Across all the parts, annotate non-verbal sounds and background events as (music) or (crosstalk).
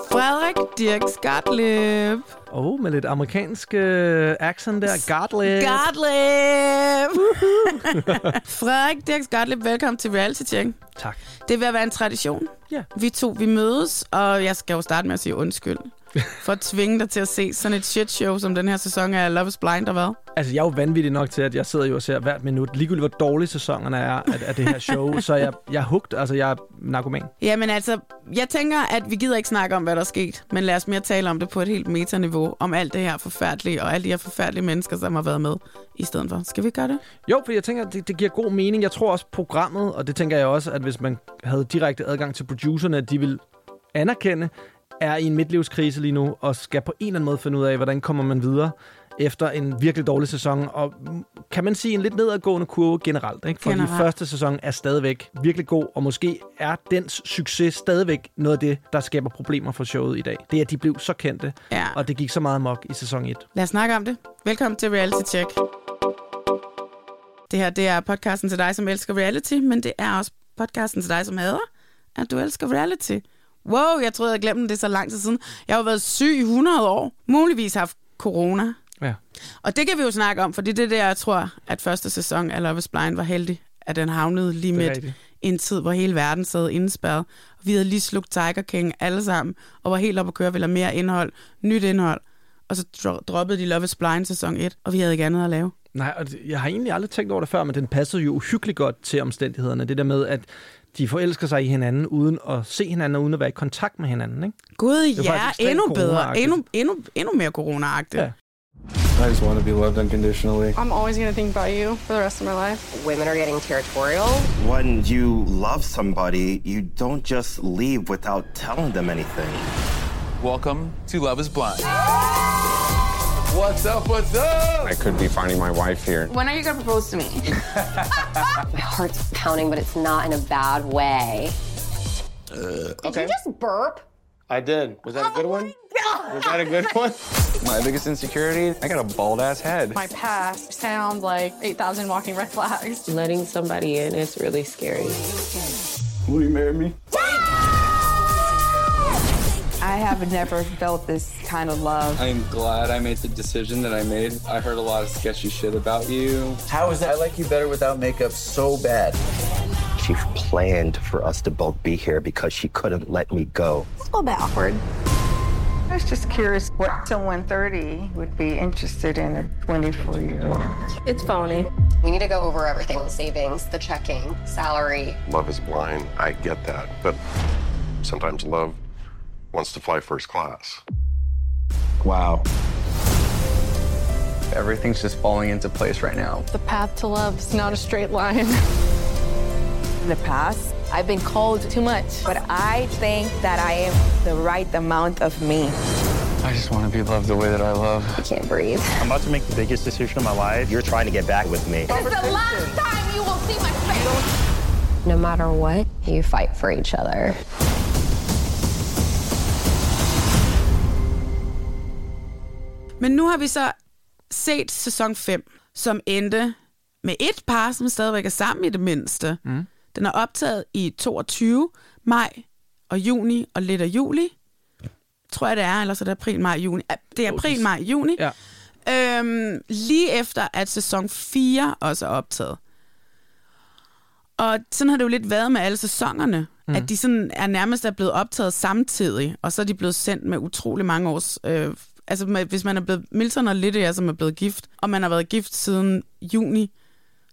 Frederik Dirk Gottlieb. Oh, med lidt amerikansk øh, accent der. Gottlieb. Gottlieb! (laughs) Frederik Dirk Gottlieb, velkommen til Reality Check. Tak. Det vil være en tradition. Ja. Vi to, vi mødes, og jeg skal jo starte med at sige undskyld. For at tvinge dig til at se sådan et shit show, som den her sæson af Love is Blind har været. Altså, jeg er jo vanvittig nok til, at jeg sidder jo og ser hvert minut, ligegyldigt hvor dårlige sæsonerne er af, af det her show. (laughs) så jeg, jeg er hugt, altså jeg er narkoman. Jamen altså, jeg tænker, at vi gider ikke snakke om, hvad der er sket, men lad os mere tale om det på et helt metaniveau, om alt det her forfærdelige, og alle de her forfærdelige mennesker, som har været med i stedet for. Skal vi gøre det? Jo, for jeg tænker, det, det giver god mening. Jeg tror også programmet, og det tænker jeg også, at hvis man havde direkte adgang til producerne, at de vil anerkende, er i en midtlivskrise lige nu, og skal på en eller anden måde finde ud af, hvordan kommer man videre efter en virkelig dårlig sæson. Og kan man sige en lidt nedadgående kurve generelt, ikke? Fordi Generelt. første sæson er stadigvæk virkelig god, og måske er dens succes stadigvæk noget af det, der skaber problemer for showet i dag. Det er, at de blev så kendte, Ja. og det gik så meget mok i sæson 1. Lad os snakke om det. Velkommen til Reality Check. Det her, det er podcasten til dig, som elsker reality, men det er også podcasten til dig, som hader, at du elsker reality. Wow, jeg troede, jeg glemte det er så lang tid siden. Jeg har jo været syg i 100 år. Muligvis haft corona. Ja. Og det kan vi jo snakke om, for det er det der, jeg tror, at første sæson af Love is Blind var heldig, at den havnede lige Det midt en tid, hvor hele verden sad indespærret. Og vi havde lige slugt Tiger King alle sammen, og var helt oppe at køre, ville have mere indhold, nyt indhold. Og så dro- droppede de Love is Blind sæson 1, og vi havde ikke andet at lave. Nej, og det- jeg har egentlig aldrig tænkt over det før, men den passede jo uhyggeligt godt til omstændighederne. Det der med, at de forelsker sig i hinanden uden at se hinanden, og uden at være i kontakt med hinanden. Ikke? Gud, er ja, endnu bedre. Endnu, endnu, endnu mere corona-agtigt. Ja. I just want to be loved unconditionally. I'm always going to think about you for the rest of my life. women are getting territorial. When you love somebody, you don't just leave without telling them anything. Welcome to Love is Blind. What's up? What's up? I could be finding my wife here. When are you going to propose to me? (laughs) My heart's pounding, but it's not in a bad way. Uh, did you just burp? I did. Was that a good oh one? Was that a good one? (laughs) My biggest insecurity, I got a bald ass head. My past sounds like 8,000 walking red flags. Letting somebody in is really scary. Will you marry me? I have never felt this kind of love. I'm glad I made the decision that I made. I heard a lot of sketchy shit about you. How is that? I like you better without makeup so bad. She planned for us to both be here because she couldn't let me go. It's a little bit awkward. I was just curious what someone 30 would be interested in a 24 year old. It's phony. We need to go over everything the savings, the checking, salary. Love is blind. I get that. But sometimes love wants to fly first class. Wow. Everything's just falling into place right now. The path to love is not a straight line. In the past, I've been called too much. but I think that I am the right amount of me. I just want to be loved the way that I love. I can't breathe. I'm about to make the biggest decision of my life. You're trying to get back with me. It's the last time you will see my face. No matter what, you fight for each other. Men nu har vi så set sæson 5, som endte med et par, som stadigvæk er sammen i det mindste. Mm. Den er optaget i 22 maj og juni og lidt af juli. Tror jeg, det er. Eller så er det april, maj, juni. Det er april, maj, juni. Ja. Øhm, lige efter, at sæson 4 også er optaget. Og sådan har det jo lidt været med alle sæsonerne, mm. at de sådan er nærmest er blevet optaget samtidig, og så er de blevet sendt med utrolig mange års... Øh, altså hvis man er blevet... Milton og Lydia, som er blevet gift, og man har været gift siden juni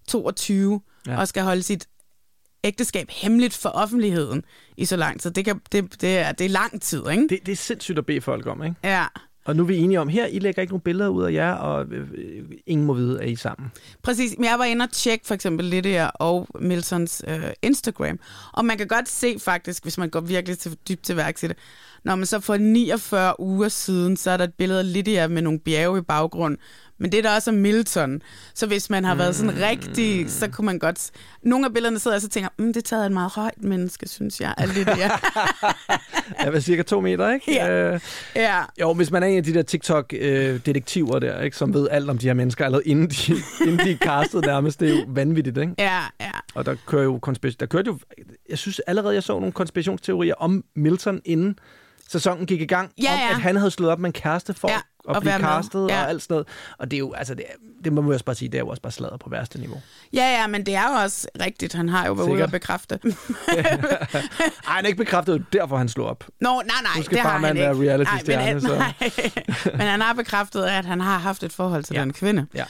22, ja. og skal holde sit ægteskab hemmeligt for offentligheden i så lang tid. Det, kan, det, det, er, det er lang tid, ikke? Det, det er sindssygt at bede folk om, ikke? Ja. Og nu er vi enige om, her, I lægger ikke nogen billeder ud af jer, og øh, øh, ingen må vide, at I er sammen. Præcis. Men jeg var inde og tjekke for eksempel Lydia og Miltons øh, Instagram. Og man kan godt se faktisk, hvis man går virkelig til, dybt til værks i det, når man så for 49 uger siden, så er der et billede af Lydia med nogle bjerge i baggrund, men det er der også Milton. Så hvis man har været sådan rigtig, så kunne man godt... Nogle af billederne sidder jeg og så tænker, mm, det er taget af en meget højt menneske, synes jeg. Af Lydia. (laughs) ja, hvad cirka to meter, ikke? Ja. Øh, ja. Jo, hvis man er en af de der TikTok-detektiver der, ikke, som ved alt om de her mennesker, allerede inden de, (laughs) inden de er castet nærmest, det er jo vanvittigt, ikke? Ja, ja. Og der kører jo konspiration... Der kørte jo... Jeg synes allerede, jeg så nogle konspirationsteorier om Milton, inden sæsonen gik i gang, Ja, om ja. at han havde slået op med en kæreste for Ja, at og blive castet Ja. og alt sådan noget. Og det er jo, altså, det, det må man jo også bare sige, det er jo også bare sladder på værste niveau. Ja, ja, men det er jo også rigtigt. Han har jo været ude og bekræfte. (laughs) Ej, han er ikke bekræftet, er derfor han slog op. Nå, nej, nej, Nu skal det har han ikke. reality-stjerne, nej, men, (laughs) nej. men han har bekræftet, at han har haft et forhold til ja. den kvinde. Ja.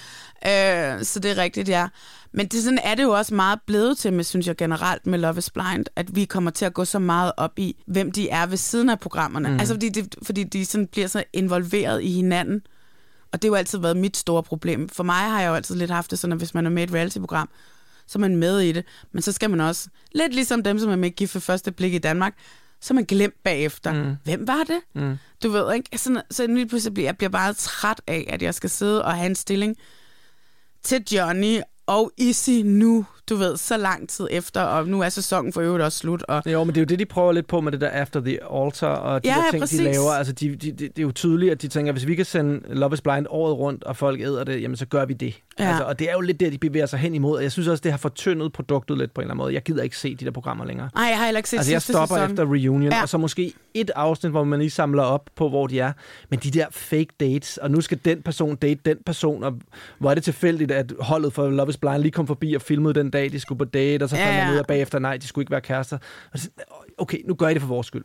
Øh, så det er rigtigt, ja. Men det, sådan er det jo også meget blevet til, med, synes jeg generelt med Love is Blind, at vi kommer til at gå så meget op i, hvem de er ved siden af programmerne. Mm. Altså fordi, det, fordi de sådan bliver så involveret i hinanden. Og det har jo altid været mit store problem. For mig har jeg jo altid lidt haft det sådan, at hvis man er med i et reality-program, så er man med i det. Men så skal man også, lidt ligesom dem, som er med i Gift for første blik i Danmark, så er man glemt bagefter. Mm. Hvem var det? Mm. Du ved ikke? Sådan, så lige pludselig bliver jeg bliver bare træt af, at jeg skal sidde og have en stilling til Johnny og Issy nu, du ved, så lang tid efter, og nu er sæsonen for øvrigt også slut. Og Jo, men det er jo det, de prøver lidt på med det der After the Altar, og de Ja, der ja, ting, præcis. de laver. Altså, de, de, de, det er jo tydeligt, at de tænker, hvis vi kan sende Love is Blind året rundt, og folk æder det, jamen så gør vi det. Ja. Altså, og det er jo lidt det, de bevæger sig hen imod. Og jeg synes også, det har fortyndet produktet lidt på en eller anden måde. Jeg gider ikke se de der programmer længere. Nej, jeg har heller ikke set Altså, jeg stopper sæson. efter reunion, Ja. ja. og så måske et afsnit, hvor man lige samler op på, hvor de er. Men de der fake dates, og nu skal den person date den person, og hvor er det tilfældigt, at holdet for Love is Blind lige kom forbi og filmede den dag, de skulle på date, og så Ja, fandt man ja. ud af bagefter, nej, de skulle ikke være kærester. Okay, nu gør I det for vores skyld.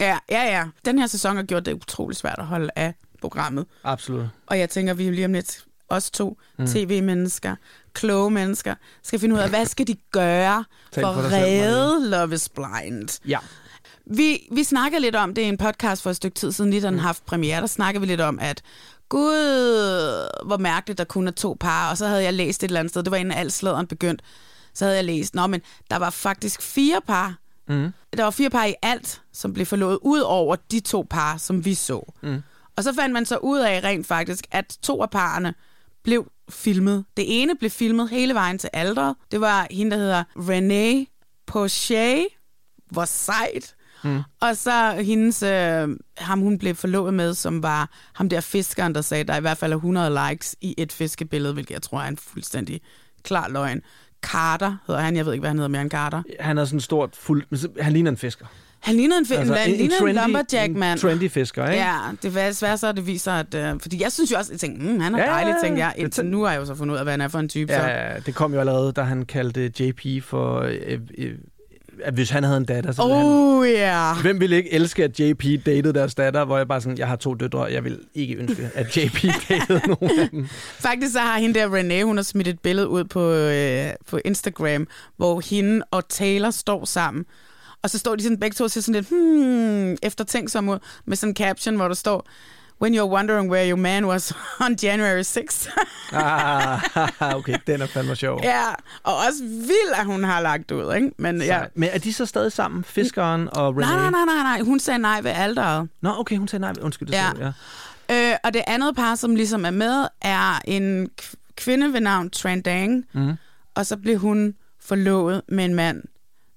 Ja, ja, ja. Den her sæson har gjort det utrolig svært at holde af programmet. Absolut. Og jeg tænker, vi er lige om lidt, os to Mm. tv-mennesker, kloge mennesker, skal finde ud af, hvad skal de gøre (laughs) for at redde Love is Blind? Ja. Vi, vi snakkede lidt om det i en podcast for et stykke tid siden, lige da den har haft premiere, der snakkede vi lidt om, at gud, hvor mærkeligt, der kun er to par, og så havde jeg læst et eller andet sted, det var inden al sladeren begyndte, så havde jeg læst, nå, men der var faktisk fire par, Mm. der var fire par i alt, som blev forlovet ud over de to par, som vi så. Mm. Og så fandt man så ud af rent faktisk, at to af parerne blev filmet. Det ene blev filmet hele vejen til alderet. Det var hende, der hedder Renee Pochet. Hvor sejt. Mm. Og så hendes, øh, ham hun blev forlovet med, som var ham der fiskeren, der sagde, at der i hvert fald er 100 likes i et fiskebillede, hvilket jeg tror er en fuldstændig klar løgn. Carter hedder han, jeg ved ikke, hvad han hedder mere end Carter. Han er sådan stort fuld... så- Han ligner en fisker. Han ligner en, altså, ligner en, trendy- lumberjack, mand. En trendy fisker, ikke? Ja, det er svært så, at det viser, at... Øh, fordi jeg synes jo også, jeg tænkte, mm, han er Ja, dejlig, tænkte jeg. Indtil nu har jeg jo så fundet ud af, hvad han er for en type. så. Ja, det kom jo allerede, da han kaldte JP for... Øh, øh, at hvis han havde en datter, så ville han... Oh, ja. Hvem ville ikke elske, at JP datede deres datter, hvor jeg bare sådan, jeg har to døtre, og jeg vil ikke ønske, at JP (laughs) datede nogen af dem. Faktisk så har hende der, Renee, hun har smidt et billede ud på, øh, på Instagram, hvor hende og Taylor står sammen. Og så står de sådan begge to og ser sådan lidt, hmm, eftertænksom ud, med sådan en caption, hvor der står, When you're wondering where your man was (laughs) on January 6. Ah, okay, den er fandme sjov. (laughs) ja, og også vild, at hun har lagt ud, ikke? Men, ja. Men er de så stadig sammen, fiskeren og Renee? Nej, nej, nej, nej. Hun sagde nej ved alderet. Nå, okay, hun sagde nej. Undskyld, det Ja. ja. ja. Øh, og det andet par, som ligesom er med, er en kvinde ved navn Trandang, Mm. og så blev hun forlovet med en mand,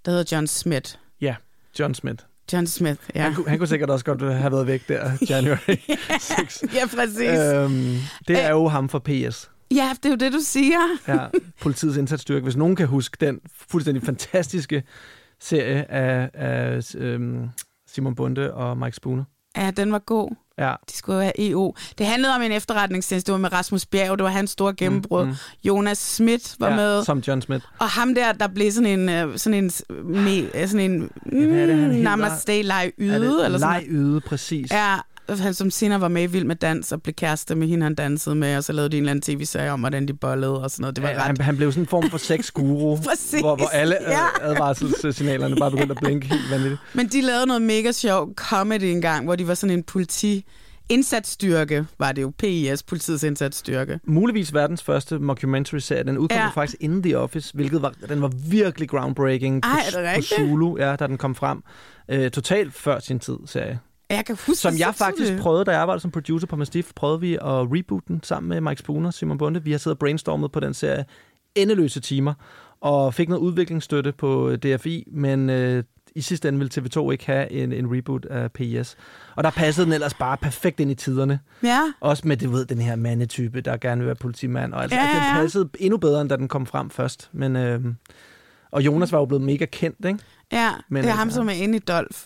der hedder John Smith. Ja, John Smith. John Smith, ja. Han, kunne, han kunne sikkert også godt have været væk der, (laughs) January 6. ja, præcis. Øhm, det er jo ham fra PS. Ja, det er jo det, du siger. (laughs) Ja, politiets indsatsstyrke. Hvis nogen kan huske den fuldstændig fantastiske serie af, af øhm, Simon Bunde og Mike Spooner. Ja, den var god. Ja. De skulle jo have EO. Det handlede om en efterretningstjeneste. Det var med Rasmus Bjerg. Det var hans store gennembrud. Mm, mm. Jonas Schmidt var ja, med. Som John Smith. Og ham der, der blev sådan en, øh, sådan en, me, sådan en er mm, hedder? namaste Er yde. det eller sådan leg yde, præcis. Ja, han som senere var med i Vild med Dans og blev kæreste med hende, han dansede med, og så lavede de en eller anden tv-serie om, hvordan de bollede og sådan noget. Det var Ja, ret... han, han blev sådan en form for sexguru, (laughs) hvor, hvor alle ja. advarselssignalerne bare begyndte at blinke helt vanvittigt. Men de lavede noget mega sjov comedy engang, hvor de var sådan en politi indsatsstyrke, var det jo, PIS, politiets indsatsstyrke. Muligvis verdens første mockumentary-serie. Den udkom Ja. faktisk inden The Office, hvilket var, den var virkelig groundbreaking på, Ej, er på rigtigt? Zulu, ja, da den kom frem. Øh, totalt før sin tid, serie. Jeg kan huske Som det jeg faktisk tydeligt. prøvede, da jeg arbejdede som producer på Mastiff, prøvede vi at reboot den sammen med Mike Spooner og Simon Bunde. Vi har siddet og brainstormet på den serie endeløse timer, og fik noget udviklingsstøtte på DFI, men øh, i sidste ende ville TV2 ikke have en, en reboot af PIS. Og der passede den ellers bare perfekt ind i tiderne. Ja. Også med, du ved, den her mandetype, der gerne vil være politimand. Og altså, Ja, ja, den passede endnu bedre, end da den kom frem først. Men, øh, og Jonas var jo blevet mega kendt, ikke? Ja, Men det er ham, altså- som er inde i Dolph.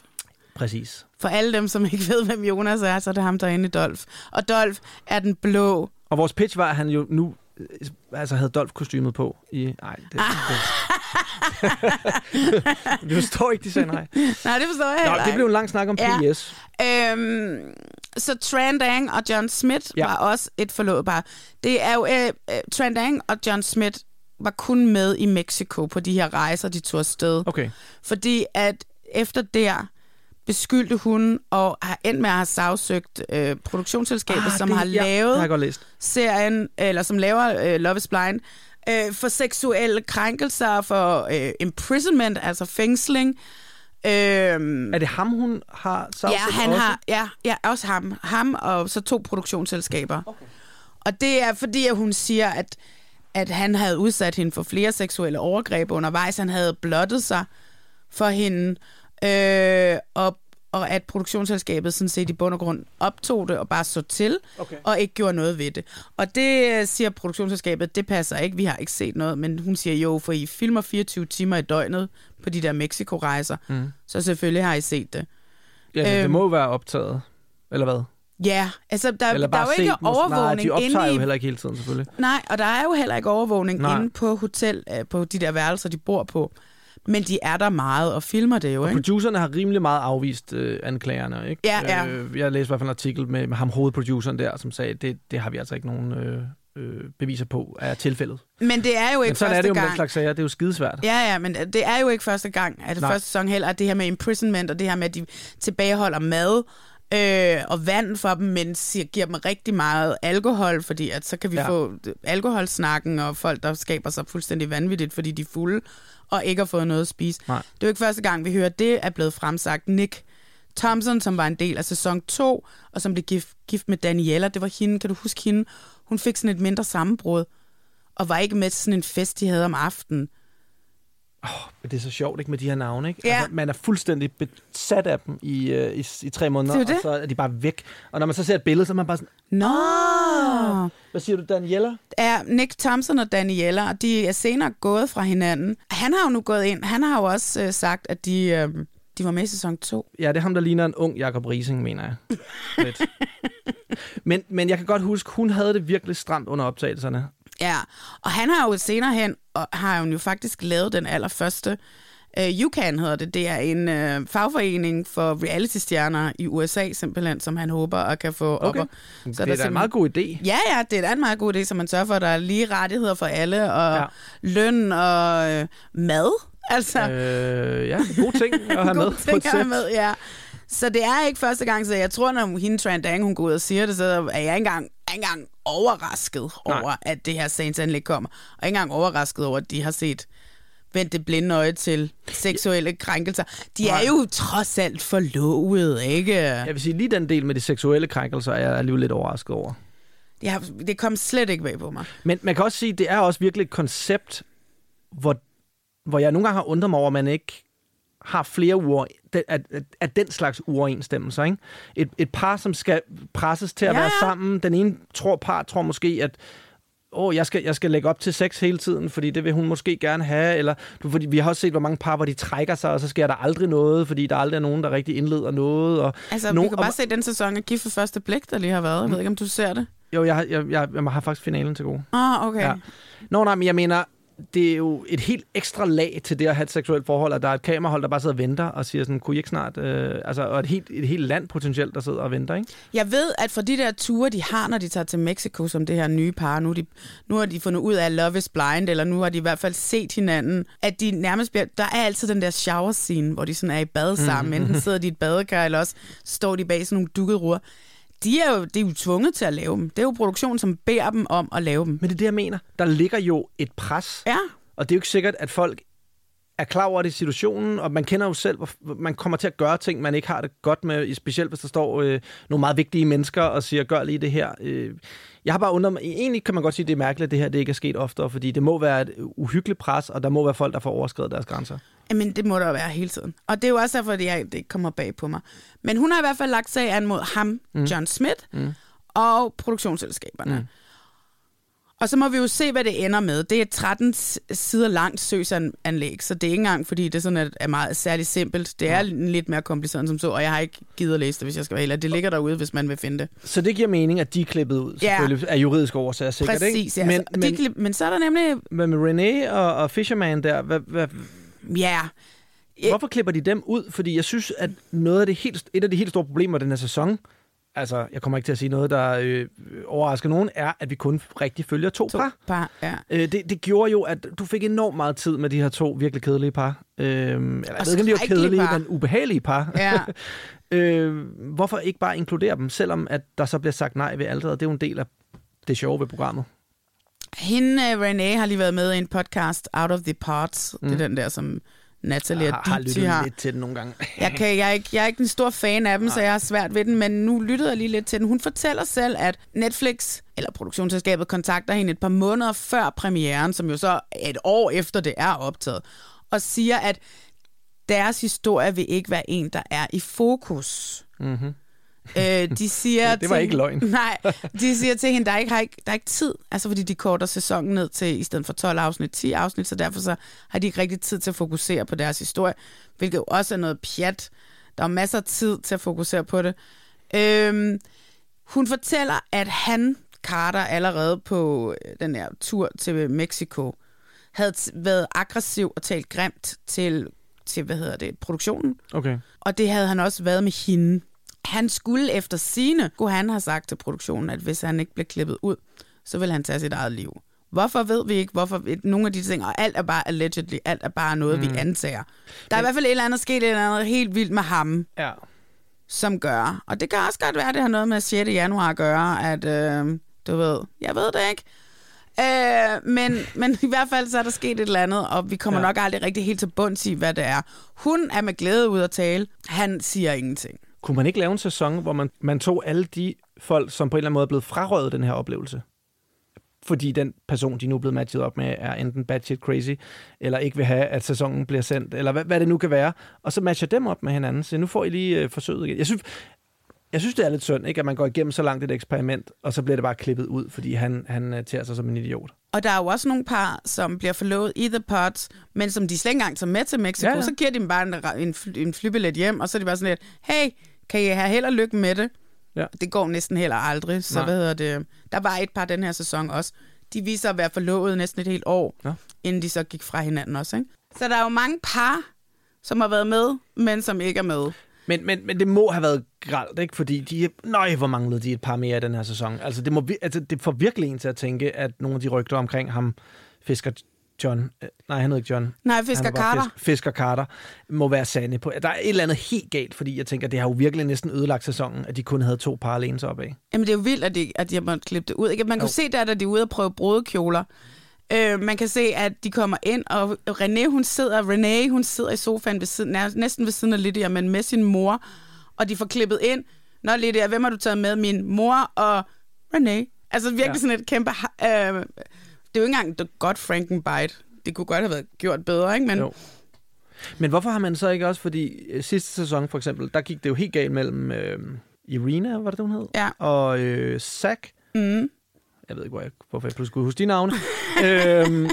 Præcis. For alle dem, som ikke ved, hvem Jonas er, så er det ham, der er inde i Dolph. Og Dolph er den blå. Og vores pitch var, at han jo nu øh, altså havde Dolph-kostymet på i... Nej, det, det, (laughs) det forstår ikke, de sagde nej. Nej, det forstår jeg Nå, heller det blev en lang snak om Ja. PS. Øhm, så Trandang og John Smith ja. Ja. var også et forlovet par. Det er jo, øh, øh, Trandang og John Smith var kun med i Mexico på de her rejser, de tog afsted. Okay. Fordi at efter der beskyldte hun og har endt med at have sagsøgt øh, produktionsselskabet, ah, som det, har ja, lavet det har jeg læst. serien, eller som laver øh, Love is Blind, øh, for seksuelle krænkelser, for øh, imprisonment, altså fængsling. Øh, Er det ham, hun har sagt Ja, han også? har, ja, ja, også ham. Ham og så to produktionsselskaber. Okay. Og det er fordi, at hun siger, at, at han havde udsat hende for flere seksuelle overgreb undervejs. Han havde blottet sig for hende, øh, og, og at produktionsselskabet sådan set i bund og grund optog det og bare så til, Okay. og ikke gjorde noget ved det. Og det øh, siger produktionsselskabet, det passer ikke, vi har ikke set noget, men hun siger jo, for I filmer 24 timer i døgnet på de der Mexico-rejser, Mm. så selvfølgelig har I set det. Ja, det Øhm, må være optaget. Eller hvad? Ja, altså der, der er jo ikke set, måske- Nej, overvågning de optager inde i... jo heller ikke hele tiden, selvfølgelig. Nej, og der er jo heller ikke overvågning Nej. inde på hotel, øh, på de der værelser, de bor på. Men de er der meget og filmer det jo, Og ikke? producerne har rimelig meget afvist øh, anklagerne, ikke? Ja, ja. Øh, jeg læste i hvert fald en artikel med, med ham hovedproduceren der, som sagde, det, det har vi altså ikke nogen øh, øh, beviser på er tilfældet. Men det er jo ikke Men sådan første er det jo med gang. den slags sager, det er jo skidesvært. Ja, ja, men det er jo ikke første gang, at det Nej. første sæson heller, at det her med imprisonment, og det her med, at de tilbageholder mad øh, og vand for dem, men siger, giver dem rigtig meget alkohol, fordi at så kan vi ja. få alkoholsnakken, og folk, der skaber sig fuldstændig vanvittigt, fordi de er fulde, og ikke har fået noget at spise. Nej. Det er jo ikke første gang, vi hører, det er blevet fremsagt. Nick Thompson, som var en del af sæson 2, og som blev gift, gift med Daniela, det var hende, kan du huske hende? Hun fik sådan et mindre sammenbrud, og var ikke med til sådan en fest, de havde om aftenen. Men det er så sjovt, ikke, med de her navne, ikke? Ja. Altså, man er fuldstændig besat af dem i, øh, i, i tre måneder, er og så er de bare væk. Og når man så ser et billede, så er man bare sådan, Nå! hvad siger du, Daniela? er Nick Thompson og Daniela, og de er senere gået fra hinanden. Han har jo nu gået ind. Han har jo også øh, sagt, at de, øh, de var med i sæson 2. Ja, det er ham, der ligner en ung Jakob Rising, mener jeg. (laughs) Lidt. men, men jeg kan godt huske, hun havde det virkelig stramt under optagelserne. Ja, og han har jo senere hen, og har jo faktisk lavet den allerførste, uh, UCAN hedder det, det er en uh, fagforening for reality-stjerner i USA simpelthen, som han håber at kan få Okay. op. og- Det er da en meget god idé. Ja, ja, det er en meget god idé, så man sørger for, at der er lige rettigheder for alle, og Ja. løn og øh, mad. Altså, Øh, ja, gode ting at have (laughs) med God på ting at have med, ja. Så det er ikke første gang, så jeg tror, når hende Trandang, hun går ud og siger det, så er jeg ikke engang, engang overrasket Nej. over, at det her sagsanlæg kommer. Og ikke engang overrasket over, at de har set vendt det blinde øje til seksuelle krænkelser. De Nej. er jo trods alt forlovet, ikke? Jeg vil sige, lige den del med de seksuelle krænkelser er jeg alligevel lidt overrasket over. Det, har, det kom slet ikke bag på mig. Men man kan også sige, det er også virkelig et koncept, hvor, hvor jeg nogle gange har undret mig over, at man ikke har flere uger af, af, af den slags uoverensstemmelser. Ikke? Et, et par, som skal presses til at Ja, være sammen. Den ene tror, par tror måske, at åh, jeg skal, jeg skal lægge op til sex hele tiden, fordi det vil hun måske gerne have, eller du, fordi vi har også set, hvor mange par, hvor de trækker sig, og så sker der aldrig noget, fordi der aldrig er nogen, der rigtig indleder noget. Og Altså, nogen, vi kan bare se den sæson af Gift for første blik, der lige har været. Jeg ved ikke, om du ser det. Jo, jeg, jeg, jeg, jeg har faktisk finalen til gode. Ah, okay. Ja. Nå, nej, men jeg mener, det er jo et helt ekstra lag til det at have et seksuelt forhold, at der er et kamerahold, der bare sidder og venter og siger sådan, kunne I ikke snart... Øh, altså, og et helt, et helt land potentielt, der sidder og venter, ikke? Jeg ved, at for de der ture, de har, når de tager til Mexico, som det her nye par, nu, de, nu har de fundet ud af Love is Blind, eller nu har de i hvert fald set hinanden, at de nærmest bliver... Der er altid den der shower scene, hvor de sådan er i bad sammen. Mhm. Enten sidder de i et badekar, eller også står de bag sådan nogle dukkede ruder. De er jo, de er jo tvunget til at lave dem. Det er jo produktionen, som beder dem om at lave dem. Men det er det, jeg mener. Der ligger jo et pres. Ja. Og det er jo ikke sikkert, at folk er klar over det i situationen, og man kender jo selv, hvor man kommer til at gøre ting, man ikke har det godt med, specielt hvis der står øh, nogle meget vigtige mennesker og siger, gør lige det her. Øh, jeg har bare undret mig, egentlig kan man godt sige, at det er mærkeligt, at det her det ikke er sket oftere, fordi det må være et uhyggeligt pres, og der må være folk, der får overskrevet deres grænser. Jamen, det må der jo være hele tiden. Og det er jo også derfor, at jeg, det kommer bag på mig. Men hun har i hvert fald lagt sag an mod ham, mm. John Smith, mm. og produktionsselskaberne. Mm. Og så må vi jo se, hvad det ender med. Det er et 13 s- sider langt søgsanlæg, så det er ikke engang, fordi det sådan er, er meget særligt simpelt. Det er lidt mere kompliceret end som så, og jeg har ikke givet at læse det, hvis jeg skal være helt. Det ligger derude, hvis man vil finde det. Så det giver mening, at de er klippet ud, Ja. selvfølgelig, af juridiske årsager sikkert, Præcis, ikke? ja. Men, men, de, men så er der nemlig... men med René og, og Fisherman der, hvad, hvad, Ja, Hvorfor klipper de dem ud? Fordi jeg synes, at noget af det helt, et af de helt store problemer den her sæson, altså jeg kommer ikke til at sige noget, der øh, overrasker nogen, er, at vi kun rigtig følger to, to par. par ja. Øh, det, det gjorde jo, at du fik enormt meget tid med de her to virkelig kedelige par. Øh, eller, jeg ved ikke, om de var kedelige, par. men ubehagelige par. Ja. (laughs) øh, hvorfor ikke bare inkludere dem, selvom at der så bliver sagt nej ved alderet? Det er jo en del af det sjove ved programmet. Hende, uh, Renee, har lige været med i en podcast, Out of the Parts. Mm. Det er den der, som Natalie Jeg og har, lyttet har. lidt til den nogle gange. Jeg, kan, jeg, er ikke, jeg er ikke en stor fan af dem, så jeg har svært ved den, men nu lyttede jeg lige lidt til den. Hun fortæller selv, at Netflix, eller produktionsselskabet, kontakter hende et par måneder før premieren, som jo så et år efter det er optaget, og siger, at deres historie vil ikke være en, der er i fokus. Mm-hmm. Øh, de siger Det var til, ikke løgn. (laughs) Nej, de siger til hende, der er ikke, har ikke, der er ikke tid, altså fordi de korter sæsonen ned til, i stedet for 12 afsnit, 10 afsnit, så derfor så har de ikke rigtig tid til at fokusere på deres historie, hvilket jo også er noget pjat. Der er masser af tid til at fokusere på det. Øhm, hun fortæller, at han, Carter, allerede på øh, den her tur til Mexico, havde været aggressiv og talt grimt til, til hvad hedder det, produktionen. Okay. Og det havde han også været med hende. Han skulle efter sine, kunne han have sagt til produktionen, at hvis han ikke blev klippet ud, så vil han tage sit eget liv. Hvorfor ved vi ikke, hvorfor nogle af de ting, og alt er bare allegedly, alt er bare noget, mm. vi antager. Der er i hvert fald et eller andet sket, et eller andet helt vildt med ham, Ja. som gør, og det kan også godt være, at det har noget med 6. januar at gøre, at øh, du ved, jeg ved det ikke. Øh, men, men i hvert fald så er der sket et eller andet, og vi kommer. Ja. nok aldrig rigtig helt til bunds i, hvad det er. Hun er med glæde ud at tale. Han siger ingenting. Kunne man ikke lave en sæson, hvor man, man tog alle de folk, som på en eller anden måde er blevet frarøvet den her oplevelse? Fordi den person, de nu er blevet matchet op med, er enten batshit crazy, eller ikke vil have, at sæsonen bliver sendt, eller hvad, hvad det nu kan være. Og så matcher dem op med hinanden. Så nu får I lige øh, forsøget igen. Jeg synes, jeg synes, det er lidt synd, ikke, at man går igennem så langt et eksperiment, og så bliver det bare klippet ud, fordi han, han øh, tager sig som en idiot. Og der er jo også nogle par, som bliver forlovet i The Pots, men som de slet ikke engang tager med til Mexico. Ja, Ja. Så giver de dem bare en, en, en flybillet hjem, og så er de bare sådan lidt, hey, kan I have held og lykke med det? Ja. Det går næsten heller aldrig. Så Nej. hvad hedder det? Der var et par den her sæson også. De viser at være forlovet næsten et helt år, Ja. inden de så gik fra hinanden også. Ikke? Så der er jo mange par, som har været med, men som ikke er med. Men, men, men det må have været gralt, ikke? Fordi de, nøj, hvor manglede de et par mere i den her sæson. Altså, det, må, altså, det får virkelig en til at tænke, at nogle af de rygter omkring ham, Fisker John, øh, nej, han hedder ikke John. Nej, Fisker Carter. Fisk, Fisker Carter, må være sande på. Der er et eller andet helt galt, fordi jeg tænker, det har jo virkelig næsten ødelagt sæsonen, at de kun havde to par alene op af. Jamen, det er jo vildt, at de, at de har måttet klippe det ud. Ikke? Man kunne Jo. se der, da de er ude og prøve brudekjoler. Øh, man kan se, at de kommer ind, og René, hun sidder, René, hun sidder i sofaen ved siden, næsten ved siden af Lydia, men med sin mor. Og de får klippet ind. Nå, Lydia, hvem har du taget med? Min mor og René. Altså virkelig Ja. sådan et kæmpe... Øh, det er jo ikke engang det godt Frankenbite. Det kunne godt have været gjort bedre, ikke? Men Jo. Men hvorfor har man så ikke også, fordi øh, sidste sæson for eksempel, der gik det jo helt galt mellem øh, Irina, var det, hun hed? Ja. Og øh, Zack. Mm. Jeg ved ikke, hvor jeg, hvorfor jeg pludselig skulle huske de navne. (laughs) øhm,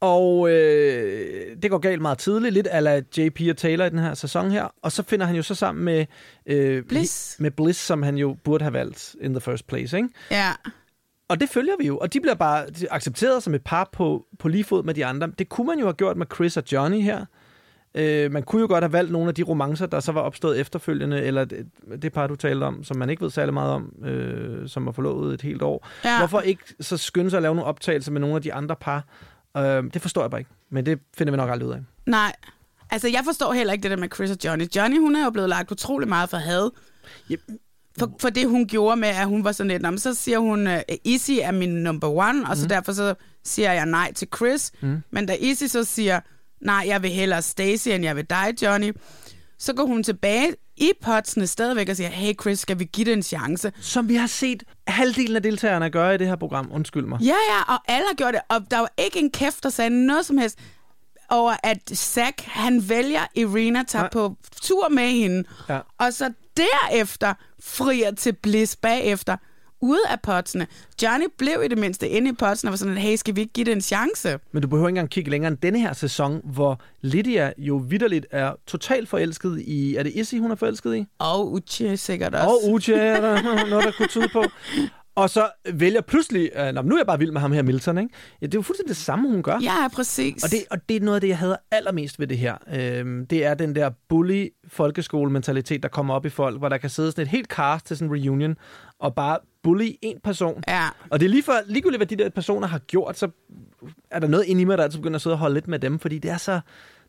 og øh, det går galt meget tidligt, lidt ala JP og Taylor i den her sæson her. Og så finder han jo så sammen med... Øh, Bliss. Med Bliss, som han jo burde have valgt in the first place, ikke? Ja. Og det følger vi jo, og de bliver bare accepteret som et par på, på lige fod med de andre. Det kunne man jo have gjort med Chris og Johnny her. Øh, man kunne jo godt have valgt nogle af de romancer, der så var opstået efterfølgende, eller det, det par, du talte om, som man ikke ved særlig meget om, øh, som var forlovet et helt år. Ja. Hvorfor ikke så skynde sig at lave nogle optagelser med nogle af de andre par? Øh, det forstår jeg bare ikke, men det finder vi nok aldrig ud af. Nej. Altså, jeg forstår heller ikke det der med Chris og Johnny. Johnny, hun er jo blevet lagt utrolig meget for had. Yep. For, for det, hun gjorde med, at hun var sådan lidt, "Nå, så siger hun, uh, Izzy er min number one, og så Mhm. derfor så siger jeg nej til Chris. Mm. Men da Izzy så siger, nej, jeg vil hellere Stacy, end jeg vil dig, Johnny, så går hun tilbage i potsene stadigvæk og siger, hey Chris, skal vi give det en chance? Som vi har set halvdelen af deltagerne gøre i det her program. Undskyld mig. Ja, ja, og alle har gjort det, og der var ikke en kæft, der sagde noget som helst over, at Zack, han vælger Irina, tager Nej. på tur med hende, Ja. og så derefter frier til Bliss bagefter, ude af potsene. Johnny blev i det mindste inde i potsene og var sådan, hey, skal vi ikke give det en chance? Men du behøver ikke engang kigge længere end denne her sæson, hvor Lydia jo vidderligt er totalt forelsket i... Er det Izzy, hun er forelsket i? Og Uche sikkert også. Og Uche er der (laughs) noget, der kunne tyde på. Og så vælger pludselig... Øh, nu er jeg bare vild med ham her, Milton, ikke? Ja, det er jo fuldstændig det samme, hun gør. Ja, præcis. Og det, og det er noget af det, jeg hader allermest ved det her. Øhm, det er den der bully folkeskolementalitet, der kommer op i folk, hvor der kan sidde sådan et helt cast til sådan en reunion, og bare bully en person. Ja. Og det er lige for, ligegyldigt hvad de der personer har gjort, så er der noget inde i mig, der altid begynder at sidde og holde lidt med dem, fordi det er så,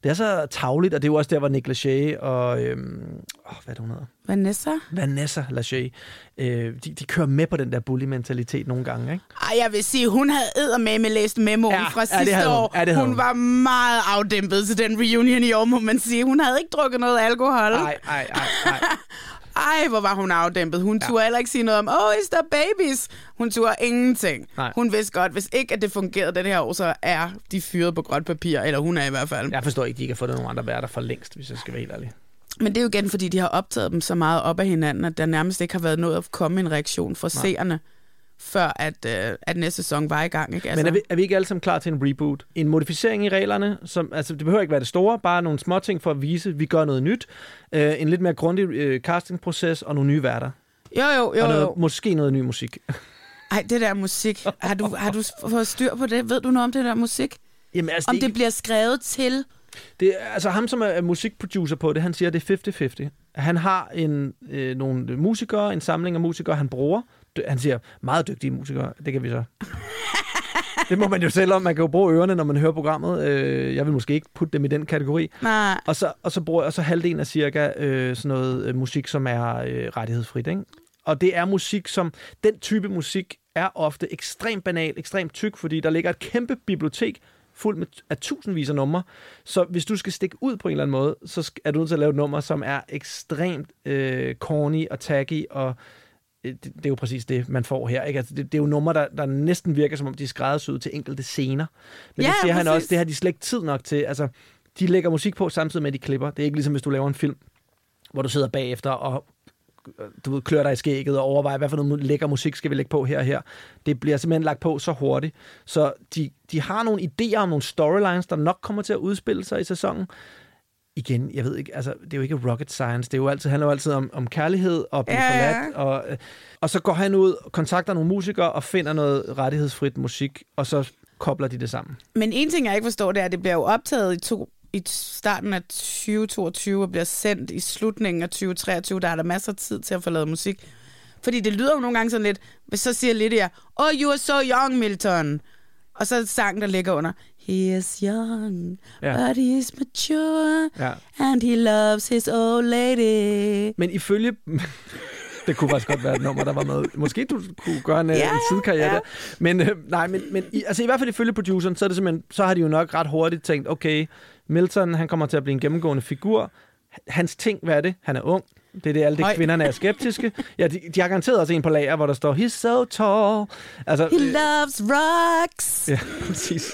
det er så tavligt, og det er jo også der, hvor Nick Lachey og... Øhm, åh, hvad er det, hun hedder? Vanessa? Vanessa Lachey. Øh, de, de kører med på den der bully-mentalitet nogle gange, ikke? Ej, jeg vil sige, hun havde eddermame læst memoen Ja, fra ja, sidste hun. år. Ja, hun hun. var meget afdæmpet til den reunion i år, må man sige. Hun havde ikke drukket noget alkohol. Nej, nej, nej, nej. (laughs) Ej, hvor var hun afdæmpet. Hun ja. turde heller ikke sige noget om, oh, is there babies? Hun turde ingenting. Nej. Hun vidste godt, hvis ikke at det fungerede den her år, så er de fyret på gråt papir, eller hun er i hvert fald. Jeg forstår ikke, de ikke har fundet nogen andre værter for længst, hvis jeg skal være helt ærlig. Men det er jo igen, fordi de har optaget dem så meget op af hinanden, at der nærmest ikke har været noget at komme en reaktion fra Nej. seerne, før at, øh, at næste sæson var i gang. Ikke? Altså, Men er vi, er vi ikke alle sammen klar til en reboot? En modificering i reglerne, som, altså det behøver ikke være det store, bare nogle små ting for at vise, at vi gør noget nyt. Øh, en lidt mere grundig øh, castingproces og nogle nye værter. Jo, jo, jo, og noget, jo. måske noget ny musik. (laughs) Ej, det der musik. Har du, har du fået styr på det? Ved du noget om det der musik? Jamen, altså, om det, det, ikke- bliver skrevet til... Det, altså ham, som er- er musikproducer på det, han siger, at det er 50-50. Han har en, øh, nogle musikere, en samling af musikere, han bruger. Han siger, meget dygtige musikere, det kan vi så. det må man jo selv om. Man kan jo bruge ørerne, når man hører programmet. Øh, jeg vil måske ikke putte dem i den kategori. Nej. Og så, og så bruger og så halvdelen af cirka øh, sådan noget øh, musik, som er øh, rettighedsfrit. Ikke? Og det er musik, som... Den type musik er ofte ekstremt banal, ekstremt tyk, fordi der ligger et kæmpe bibliotek fuld med, af tusindvis af numre. Så hvis du skal stikke ud på en eller anden måde, så er du nødt til at lave et nummer, som er ekstremt øh, corny og tacky, og det, det er jo præcis det, man får her. Ikke? Altså, det, det er jo numre, der, der næsten virker, som om de er skræddersyet til enkelte scener. Men Ja, det siger han præcis. også, det har de slet ikke tid nok til. Altså, de lægger musik på samtidig med, at de klipper. Det er ikke ligesom, hvis du laver en film, hvor du sidder bagefter og du ved, klør dig i skægget og overvejer, hvad for noget lækker musik skal vi lægge på her og her. Det bliver simpelthen lagt på så hurtigt. Så de, de har nogle idéer om nogle storylines, der nok kommer til at udspille sig i sæsonen. Igen, jeg ved ikke, altså, det er jo ikke rocket science. Det er jo altid, handler jo altid om, om kærlighed og blive Ja, ja. forladt. Og, øh, og så går han ud, kontakter nogle musikere og finder noget rettighedsfrit musik, og så kobler de det sammen. Men en ting, jeg ikke forstår, det er, at det bliver jo optaget i, to, i starten af 2022 og bliver sendt i slutningen af 2023. Der er der masser af tid til at få lavet musik. Fordi det lyder jo nogle gange sådan lidt, hvis så siger Lydia, oh, you are so young, Milton. Og så sangen, der ligger under, he is young, Ja. but he is mature, Ja. and he loves his old lady. Men ifølge... (laughs) det kunne faktisk godt være et nummer, der var med. Måske du kunne gøre en, ja, Ja, en sidekarriere ja. der. Men, øh, nej, men, men i, altså i hvert fald ifølge produceren, så, er det simpelthen, så har de jo nok ret hurtigt tænkt, okay, Milton, han kommer til at blive en gennemgående figur. Hans ting, hvad er det? Han er ung. Det er det, alle de Høj. kvinderne er skeptiske. (laughs) Ja, de, de har garanteret også en på lager, hvor der står, he's so tall. Altså, He øh, loves rocks. Ja, (laughs) præcis.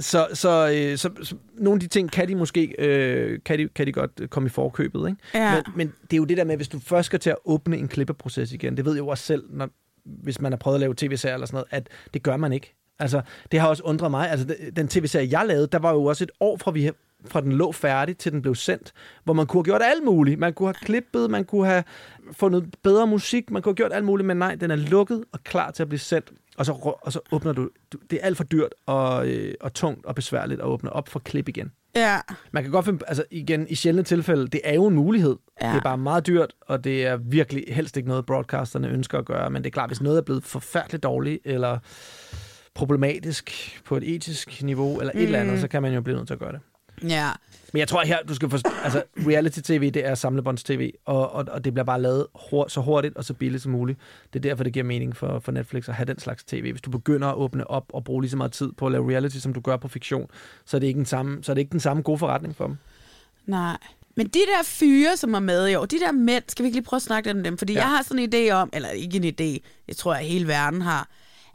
så, så, øh, så, så nogle af de ting kan de måske øh, kan de, kan de godt komme i forkøbet. Ikke? Ja. Men, men det er jo det der med, hvis du først skal til at åbne en klippeproces igen, det ved jeg jo også selv, når hvis man har prøvet at lave tv-serier eller sådan noget, at det gør man ikke. Altså, det har også undret mig. Altså, den tv-serie, jeg lavede, der var jo også et år fra, vi, fra den lå færdig, til den blev sendt, hvor man kunne have gjort alt muligt. Man kunne have klippet, man kunne have fundet bedre musik, man kunne have gjort alt muligt, men nej, den er lukket og klar til at blive sendt. Og så, og så åbner du, du... Det er alt for dyrt og, øh, og tungt og besværligt at åbne op for klip igen. Ja. Man kan godt finde, altså igen, i sjældne tilfælde, det er jo en mulighed. Ja. Det er bare meget dyrt, og det er virkelig helst ikke noget, broadcasterne ønsker at gøre. Men det er klart, hvis noget er blevet forfærdeligt dårligt, eller problematisk på et etisk niveau, eller et eller andet, Mm. så kan man jo blive nødt til at gøre det. Ja. Men jeg tror her, du skal forstå, altså reality-tv, det er samlebånds-tv, og, og, og det bliver bare lavet hur, så hurtigt og så billigt som muligt. Det er derfor, det giver mening for, for Netflix at have den slags tv. Hvis du begynder at åbne op og bruge lige så meget tid på at lave reality, som du gør på fiktion, så er det ikke den samme, så er det ikke den samme gode forretning for dem. Nej. Men de der fyre, som er med i år, de der mænd, skal vi ikke lige prøve at snakke lidt om dem? Fordi. Ja. jeg har sådan en idé om, eller ikke en idé, jeg tror, at hele verden har,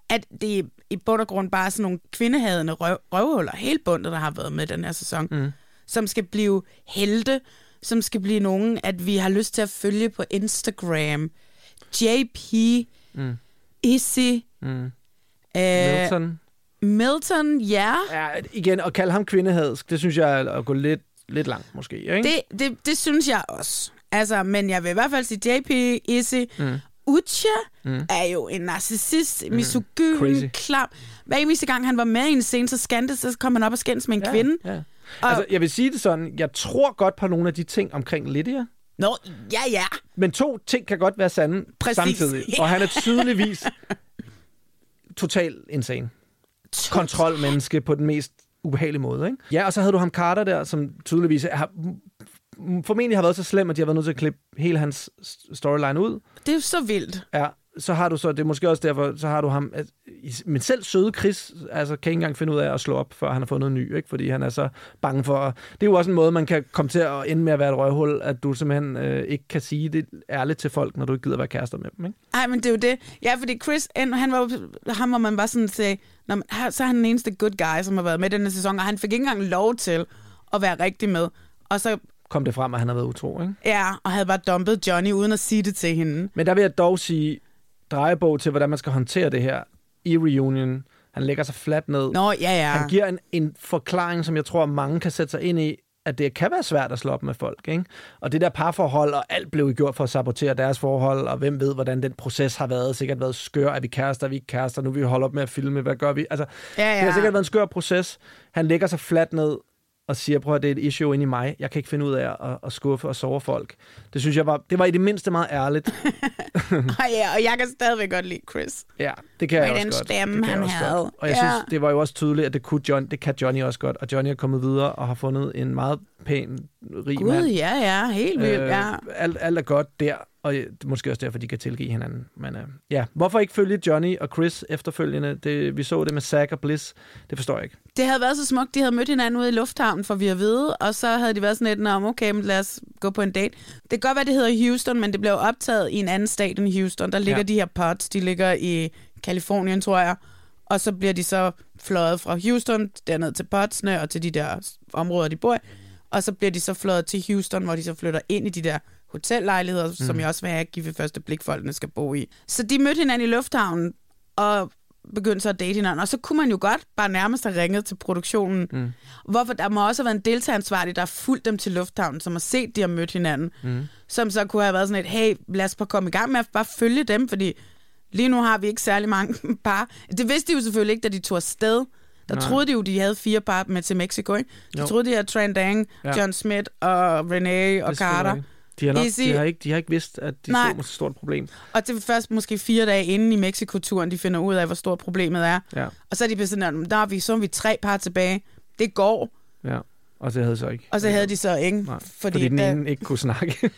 at det er i bund og grund bare sådan nogle kvindehadende røv, røvhuller, hele bundet, der har været med den her sæson, mm. som skal blive helte, som skal blive nogen, at vi har lyst til at følge på Instagram. JP, Mm. Izzy, Mm. øh, Milton. Milton, ja. Ja, igen, at kalde ham kvindehadsk, det synes jeg er at gå lidt, lidt langt måske. Ikke? Det, det, det synes jeg også. Altså, men jeg vil i hvert fald sige, JP, Izzy, Mm. Ucha Mm. mm. er jo en narcissist, misogyn, Crazy. klam. Hver eneste gang, han var med i en scene, så skændtes, så kom han op og skændes med en Ja, kvinde. ja. Og, Altså, jeg vil sige det sådan, jeg tror godt på nogle af de ting omkring Lydia, Nå, ja, ja. men to ting kan godt være sande Præcis. samtidig. (laughs) Og han er tydeligvis total insane. Kontrolmenneske på den mest ubehagelige måde. Ikke? Ja, og så havde du ham Carter der, som tydeligvis har, formentlig har været så slem, at de har været nødt til at klippe hele hans storyline ud. Det er jo så vildt. Ja, så har du så, det er måske også derfor, så har du ham, at, men selv søde Chris, altså kan ikke engang finde ud af at slå op, før han har fået noget ny, ikke? fordi han er så bange for, det er jo også en måde, man kan komme til at ende med at være et røvhul, at du simpelthen øh, ikke kan sige det ærligt til folk, når du ikke gider være kærester med dem, ikke? Ej, men det er jo det. Ja, fordi Chris, han var ham var man bare sådan sagde, Nå, men, her- så er han den eneste good guy, som har været med denne sæson, og han fik ikke engang lov til at være rigtig med. Og så, Kom det frem, at han har været utro, ikke? ja, og havde bare dumpet Johnny, uden at sige det til hende. Men der vil jeg dog sige, drejebog til, hvordan man skal håndtere det her i reunion. Han lægger sig fladt ned. Nå, ja, ja. Han giver en, en forklaring, som jeg tror, mange kan sætte sig ind i, at det kan være svært at slå op med folk. Ikke? Og det der parforhold, og alt blev gjort for at sabotere deres forhold, og hvem ved, hvordan den proces har været. Sikkert været skør. Er vi kærester? Er vi ikke kærester? Nu vil vi holde op med at filme. Hvad gør vi? Altså, Ja, ja. Det har sikkert været en skør proces. Han lægger sig fladt ned og siger, prøv at det er et issue inde i mig. Jeg kan ikke finde ud af at, at skuffe og sove folk. Det synes jeg var, det var i det mindste meget ærligt. (laughs) Og ja, og jeg kan stadigvæk godt lide Chris. Ja, det kan jeg Med også den godt. stemme, det kan jeg han også havde. Godt. Og jeg Ja. synes, det var jo også tydeligt, at det, kunne John, det kan Johnny også godt. Og Johnny er kommet videre og har fundet en meget pæn, rig Gud, mand. ja, ja, helt vildt, ja. alt, alt er godt der, og måske også derfor, de kan tilgive hinanden. Men øh, ja, hvorfor ikke følge Johnny og Chris efterfølgende? Det, vi så det med Zack og Bliss. Det forstår jeg ikke. Det havde været så smukt, de havde mødt hinanden ude i lufthavnen, for vi at vide, og så havde de været sådan lidt, om okay, men lad os gå på en date. Det kan godt være, det hedder Houston, men det blev optaget i en anden stat end Houston. Der ligger ja. de her pods, de ligger i Kalifornien, tror jeg. Og så bliver de så fløjet fra Houston derned til podsene og til de der områder, de bor i. Og så bliver de så fløjet til Houston, hvor de så flytter ind i de der hotellejligheder, mm. som jeg også vil have, at give ved første blik, folkene skal bo i. Så de mødte hinanden i lufthavnen, og begyndte så at date hinanden. Og så kunne man jo godt bare nærmest have ringet til produktionen. Mm. Hvorfor der må også have været en deltageransvarlig, der har fulgt dem til lufthavnen, som har set, de har mødt hinanden. Mm. Som så kunne have været sådan et, hey, lad os bare komme i gang med at bare følge dem, fordi lige nu har vi ikke særlig mange (laughs) par. Det vidste de jo selvfølgelig ikke, da de tog afsted. Der Nej. Troede de jo, de havde fire par med til Mexico, ikke? De Jo. troede, de havde Trandang, Ja. John Smith og René og er Carter. rigtigt. De har, nok, Easy. de, har ikke, de har ikke vidst, at de Nej. stod med så stort problem. Og det er først måske fire dage inden i Mexico-turen, de finder ud af, hvor stort problemet er. Ja, Og så er de blevet sådan, der er vi, så er vi tre par tilbage. Det går. ja. Og det havde så ikke. Og så havde de så ikke. Nej, Fordi, fordi den ene ikke kunne snakke. (laughs)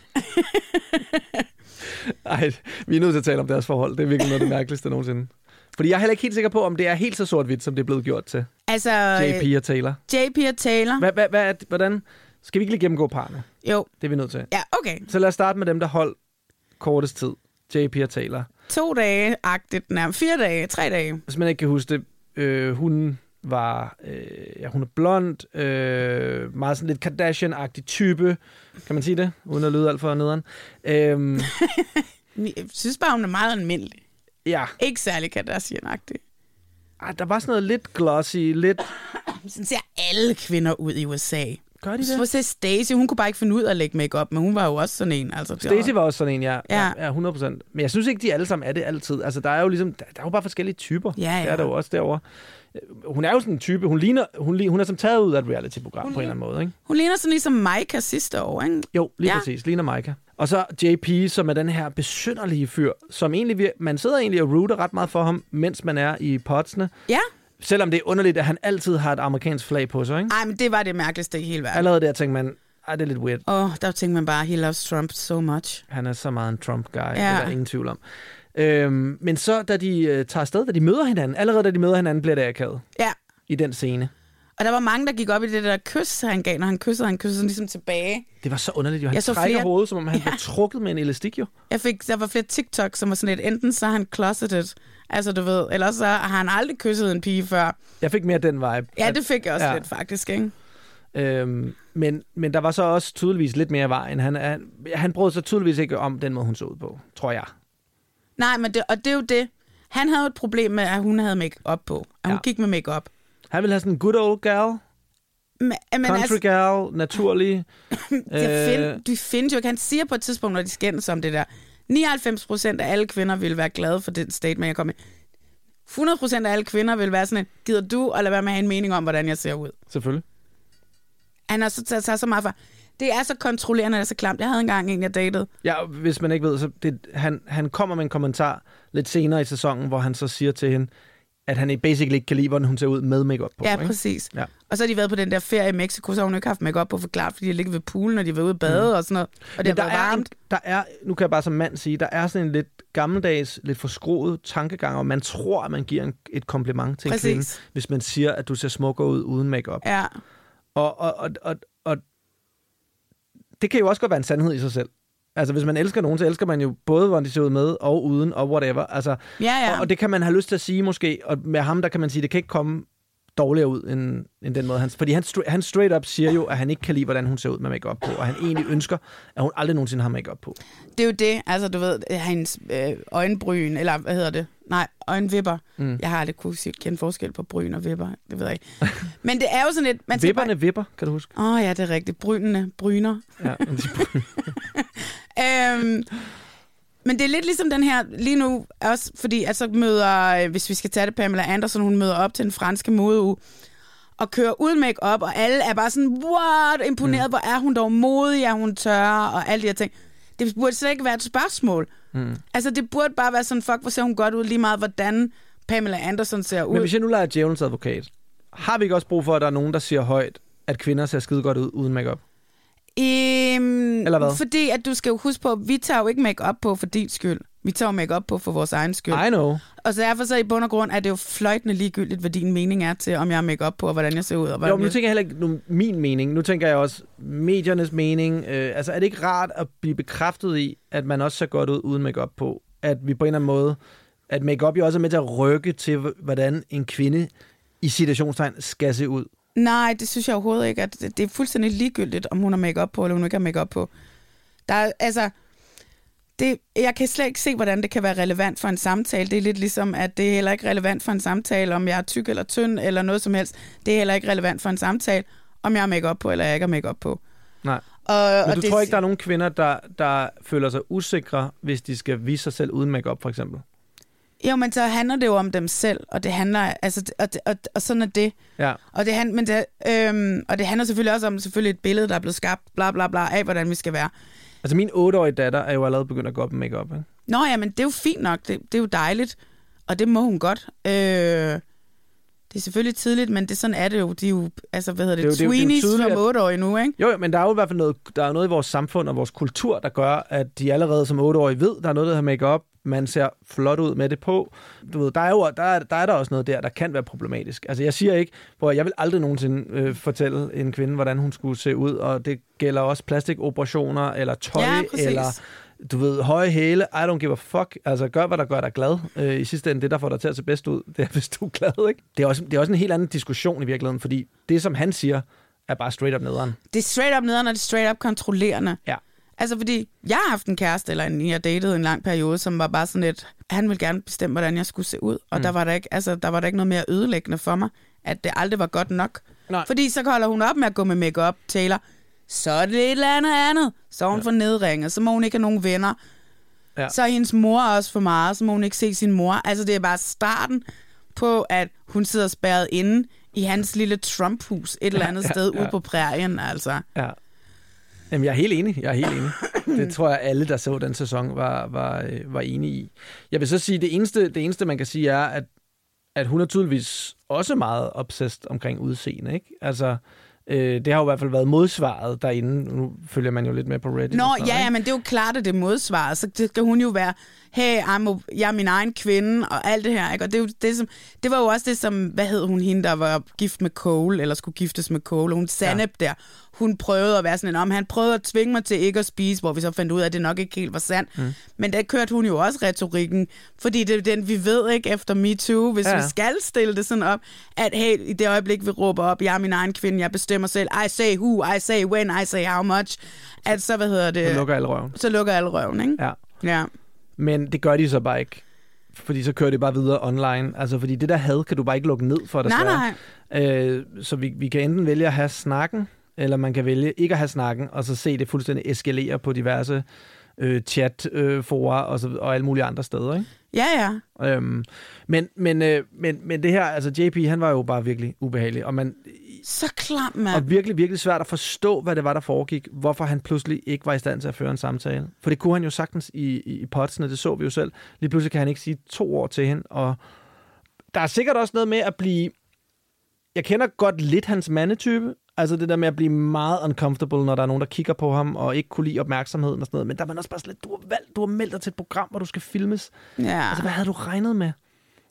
Ej, vi er nødt til at tale om deres forhold. Det er virkelig noget af det mærkeligste nogensinde. Fordi jeg er heller ikke helt sikker på, om det er helt så sort-hvidt, som det er blevet gjort til. Altså, JP og Taylor. JP og Taylor. Hvad, hvad, hvad er, hvordan? Skal vi ikke lige gennemgå parne? Jo. Det er vi nødt til. Ja, okay. Så lad os starte med dem, der holdt kortest tid. JP og Taylor. To dage-agtigt nærmest. Fire dage, tre dage. Hvis man ikke kan huske det, øh, hun var, øh, ja, hun er blond, øh, meget sådan lidt Kardashian-agtig type, kan man sige det, uden at lyde alt for nederen. Øhm, (laughs) Jeg synes bare, hun er meget almindelig. Ja. Ikke særlig Kardashian-agtig. Ej, der var sådan noget lidt glossy, lidt... (coughs) Sådan ser alle kvinder ud i USA. Gør de det? Så se Stacey, hun kunne bare ikke finde ud af at lægge makeup, men hun var jo også sådan en. Altså, det Stacey var også sådan en, ja. Ja. ja. 100%. Men jeg synes ikke, de alle sammen er det altid. Altså, der er jo ligesom, der, der er jo bare forskellige typer. Ja, ja. Det er der jo også derovre. Hun er jo sådan en type, hun ligner, hun, hun er som taget ud af et reality-program på en eller anden måde, ikke? Hun ligner sådan ligesom Micah sidste år, ikke? Jo, lige Ja. præcis. Ligner Micah. Og så JP, som er den her besynderlige fyr, som egentlig, man sidder egentlig og rooter ret meget for ham, mens man er i potsene. Ja. Selvom det er underligt, at han altid har et amerikansk flag på sig, ikke? Ej, men det var det mærkeligste i hele verden. Allerede der tænker man, ej, det er lidt weird. Åh, oh, der tænkte man bare, he loves Trump so much. Han er så meget en Trump-guy, ja. det er der ingen tvivl om. Øhm, men så, da de øh, tager afsted, da de møder hinanden, allerede da de møder hinanden, bliver det akavet Ja. i den scene. Og der var mange, der gik op i det der kys, han gav, når han kyssede. Han kyssede sådan ligesom tilbage. Det var så underligt, jo. Han Jeg så trækker flere- hovedet, som om han (laughs) ja. blev trukket med en elastik, jo. Jeg fik, der var flere TikTok, som var sådan lidt, enten så er han closeted, altså du ved, eller så har han aldrig kysset en pige før. Jeg fik mere den vibe. Ja, det fik jeg også ja. lidt faktisk, ikke? Øhm, men, men der var så også tydeligvis lidt mere vejen. Han, han, han brød sig tydeligvis ikke om den måde, hun så ud på, tror jeg. Nej, men det, og det er jo det. Han havde et problem med, at hun havde make-up på. At hun Ja. gik med make-up. Han ville have sådan en good old gal, Men, men country altså, gal, naturlig. (coughs) det find, de findes jo ikke. Han siger på et tidspunkt, når de skændes om det der, 99 procent af alle kvinder vil være glade for den statement, jeg kom med. 100 procent af alle kvinder vil være sådan, et, gider du at lade være med at have en mening om, hvordan jeg ser ud? Selvfølgelig. Han har så taget sig så meget for. Det er så kontrollerende, det er så klamt. Jeg havde engang en, jeg datede. Ja, og hvis man ikke ved, så det, han, han kommer med en kommentar lidt senere i sæsonen, hvor han så siger til hende, at han basically ikke kan lide, hvordan hun ser ud med makeup på. Ja, ikke? præcis. Ja. Og så har de været på den der ferie i Mexico, så har hun ikke haft makeup på forklart, fordi de har ligget ved poolen, og de har været ude at bade mm. og sådan noget. Og det Men har der været er, en, varmt. der er, nu kan jeg bare som mand sige, der er sådan en lidt gammeldags, lidt forskroet tankegang, og man tror, at man giver en, et kompliment til en Præcis. kvinde, hvis man siger, at du ser smukkere ud uden makeup. Ja. Og, og, og, og, og det kan jo også godt være en sandhed i sig selv. Altså, hvis man elsker nogen, så elsker man jo både, hvordan de ser ud med og uden og whatever. Altså, Ja, ja. Og, og det kan man have lyst til at sige måske, og med ham, der kan man sige, det kan ikke komme dårligere ud, end, end den måde. Han, fordi han, han straight up siger jo, at han ikke kan lide, hvordan hun ser ud med makeup på, og han egentlig ønsker, at hun aldrig nogensinde har makeup på. Det er jo det, altså du ved, hans øh, øjenbryn, eller hvad hedder det? Nej, øjenvipper. Mm. Jeg har aldrig kunne kende forskel på bryn og vipper, det ved jeg ikke. Men det er jo sådan lidt... Man Vipperne vipper, kan du huske? Åh oh, ja, det er rigtigt. Brynene, bryner. Ja, (laughs) øhm, men det er lidt ligesom den her, lige nu også, fordi at så møder, øh, hvis vi skal tage det, Pamela Anderson, hun møder op til den franske modeuge, og kører uden make op og alle er bare sådan, what, imponeret, mm. hvor er hun dog modig, er hun tør, og alle de her ting. Det burde slet ikke være et spørgsmål. Mm. Altså, det burde bare være sådan, fuck, hvor ser hun godt ud, lige meget, hvordan Pamela Anderson ser ud. Men hvis jeg nu leger djævelens advokat, har vi ikke også brug for, at der er nogen, der siger højt, at kvinder ser skide godt ud uden makeup? Øhm, Eller hvad? Fordi at du skal jo huske på, at vi tager jo ikke make på for din skyld. Vi tager jo make på for vores egen skyld. I know. Og så derfor så i bund og grund er det jo fløjtende ligegyldigt, hvad din mening er til, om jeg har make på, og hvordan jeg ser ud. Og Jo, hvordan men nu tænker jeg heller ikke nu, min mening. Nu tænker jeg også mediernes mening. Øh, altså, er det ikke rart at blive bekræftet i, at man også ser godt ud uden makeup på? At vi på en eller anden måde, at makeup jo også er med til at rykke til, hvordan en kvinde i situationstegn skal se ud. Nej, det synes jeg overhovedet ikke. At det, det er fuldstændig ligegyldigt, om hun har make på, eller hun ikke har make på. Der er, altså, det, jeg kan slet ikke se, hvordan det kan være relevant for en samtale. Det er lidt ligesom, at det er heller ikke relevant for en samtale, om jeg er tyk eller tynd, eller noget som helst. Det er heller ikke relevant for en samtale, om jeg har make på, eller jeg ikke har make på. Nej. Og, Men og du det, tror ikke, der er nogen kvinder, der, der føler sig usikre, hvis de skal vise sig selv uden makeup for eksempel? Jo, men så handler det jo om dem selv, og det handler, altså, og, og, og sådan er det. Ja. Og det, han, men det, øhm, og det handler selvfølgelig også om selvfølgelig et billede, der er blevet skabt, bla bla bla, af hvordan vi skal være. Altså, min 8-årige datter er jo allerede begyndt at gå op med makeup, ikke? Nå ja, men det er jo fint nok, det, det er jo dejligt, og det må hun godt. Øh, det er selvfølgelig tidligt, men det sådan er det jo. De er jo, altså, hvad hedder det, Det jo- det jo- det er som at- 8 år nu, ikke? Jo, jo, men der er jo i hvert fald noget, der er noget i vores samfund og vores kultur, der gør, at de allerede som 8-årige ved, der er noget, der har make-up. Man ser flot ud med det på. Du ved, der er jo der er, der er der også noget der, der kan være problematisk. Altså, jeg siger ikke, hvor jeg vil aldrig nogensinde øh, fortælle en kvinde, hvordan hun skulle se ud, og det gælder også plastikoperationer, eller tøj, Ja, præcis. eller du ved, høje hæle, I don't give a fuck. Altså, gør, hvad der gør dig glad. Øh, I sidste ende, det, der får dig til at se bedst ud, det er, hvis du er glad, ikke? Det er, også, det er også en helt anden diskussion i virkeligheden, fordi det, som han siger, er bare straight up nederen. Det er straight up nederen, og det er straight up kontrollerende. Ja. Altså, fordi jeg har haft en kæreste, eller en, jeg datede en lang periode, som var bare sådan lidt, han ville gerne bestemme, hvordan jeg skulle se ud. Og Mm. der, var der, ikke, altså, der var der ikke noget mere ødelæggende for mig, at det aldrig var godt nok. Nej. Fordi så holder hun op med at gå med makeup Taylor. Så er det et eller andet andet. Så er hun ja. for nedringet, så må hun ikke have nogen venner. Ja. Så er hendes mor også for meget, så må hun ikke se sin mor. Altså det er bare starten på, at hun sidder spærret inde i hans lille Trump-hus et eller andet ja, ja, sted ja. ude på prærien, altså. Ja. Jamen, jeg er helt enig. Jeg er helt enig. Det tror jeg, alle, der så den sæson, var, var, øh, var enige i. Jeg vil så sige, det eneste, det eneste man kan sige, er, at, at hun er tydeligvis også meget obsessed omkring udseende, ikke? Altså, øh, det har jo i hvert fald været modsvaret derinde. Nu følger man jo lidt med på Reddit. Nå, noget, ja, ja, men det er jo klart, at det er modsvaret. Så det skal hun jo være, hey, I'm a, jeg er min egen kvinde, og alt det her. Ikke? Og det, det, som, det var jo også det, som, hvad hed hun, hende, der var gift med Cole, eller skulle giftes med Cole, og hun Sanep ja. der, hun prøvede at være sådan en om, han prøvede at tvinge mig til ikke at spise, hvor vi så fandt ud af, at det nok ikke helt var sandt. Mm. Men der kørte hun jo også retorikken, fordi det er den, vi ved ikke efter MeToo, hvis ja. vi skal stille det sådan op, at hey, i det øjeblik, vi råber op, jeg er min egen kvinde, jeg bestemmer selv, I say who, I say when, I say how much, at så, hvad hedder det? Så lukker alle røven. Så lukker alle røven, ikke? Ja. Ja. Men det gør de så bare ikke. Fordi så kører det bare videre online. Altså, fordi det der had kan du bare ikke lukke ned for, Nej, desværre. Øh, så vi, vi kan enten vælge at have snakken, eller man kan vælge ikke at have snakken, og så se det fuldstændig eskalere på diverse øh, chatforer og, så, og alle mulige andre steder. Ikke? Ja, ja. Øhm, men, men, øh, men, men det her, altså JP, han var jo bare virkelig ubehagelig, og, man, Så klam, mand. og virkelig, virkelig svært at forstå, hvad det var, der foregik, hvorfor han pludselig ikke var i stand til at føre en samtale. For det kunne han jo sagtens i, i, i potsene, det så vi jo selv. Lige pludselig kan han ikke sige to ord til hende, og der er sikkert også noget med at blive... Jeg kender godt lidt hans mandetype, altså det der med at blive meget uncomfortable, når der er nogen, der kigger på ham, og ikke kunne lide opmærksomheden og sådan noget. Men der er man også bare sådan lidt, du har, valgt, du har meldt dig til et program, hvor du skal filmes. Ja. Altså, hvad havde du regnet med?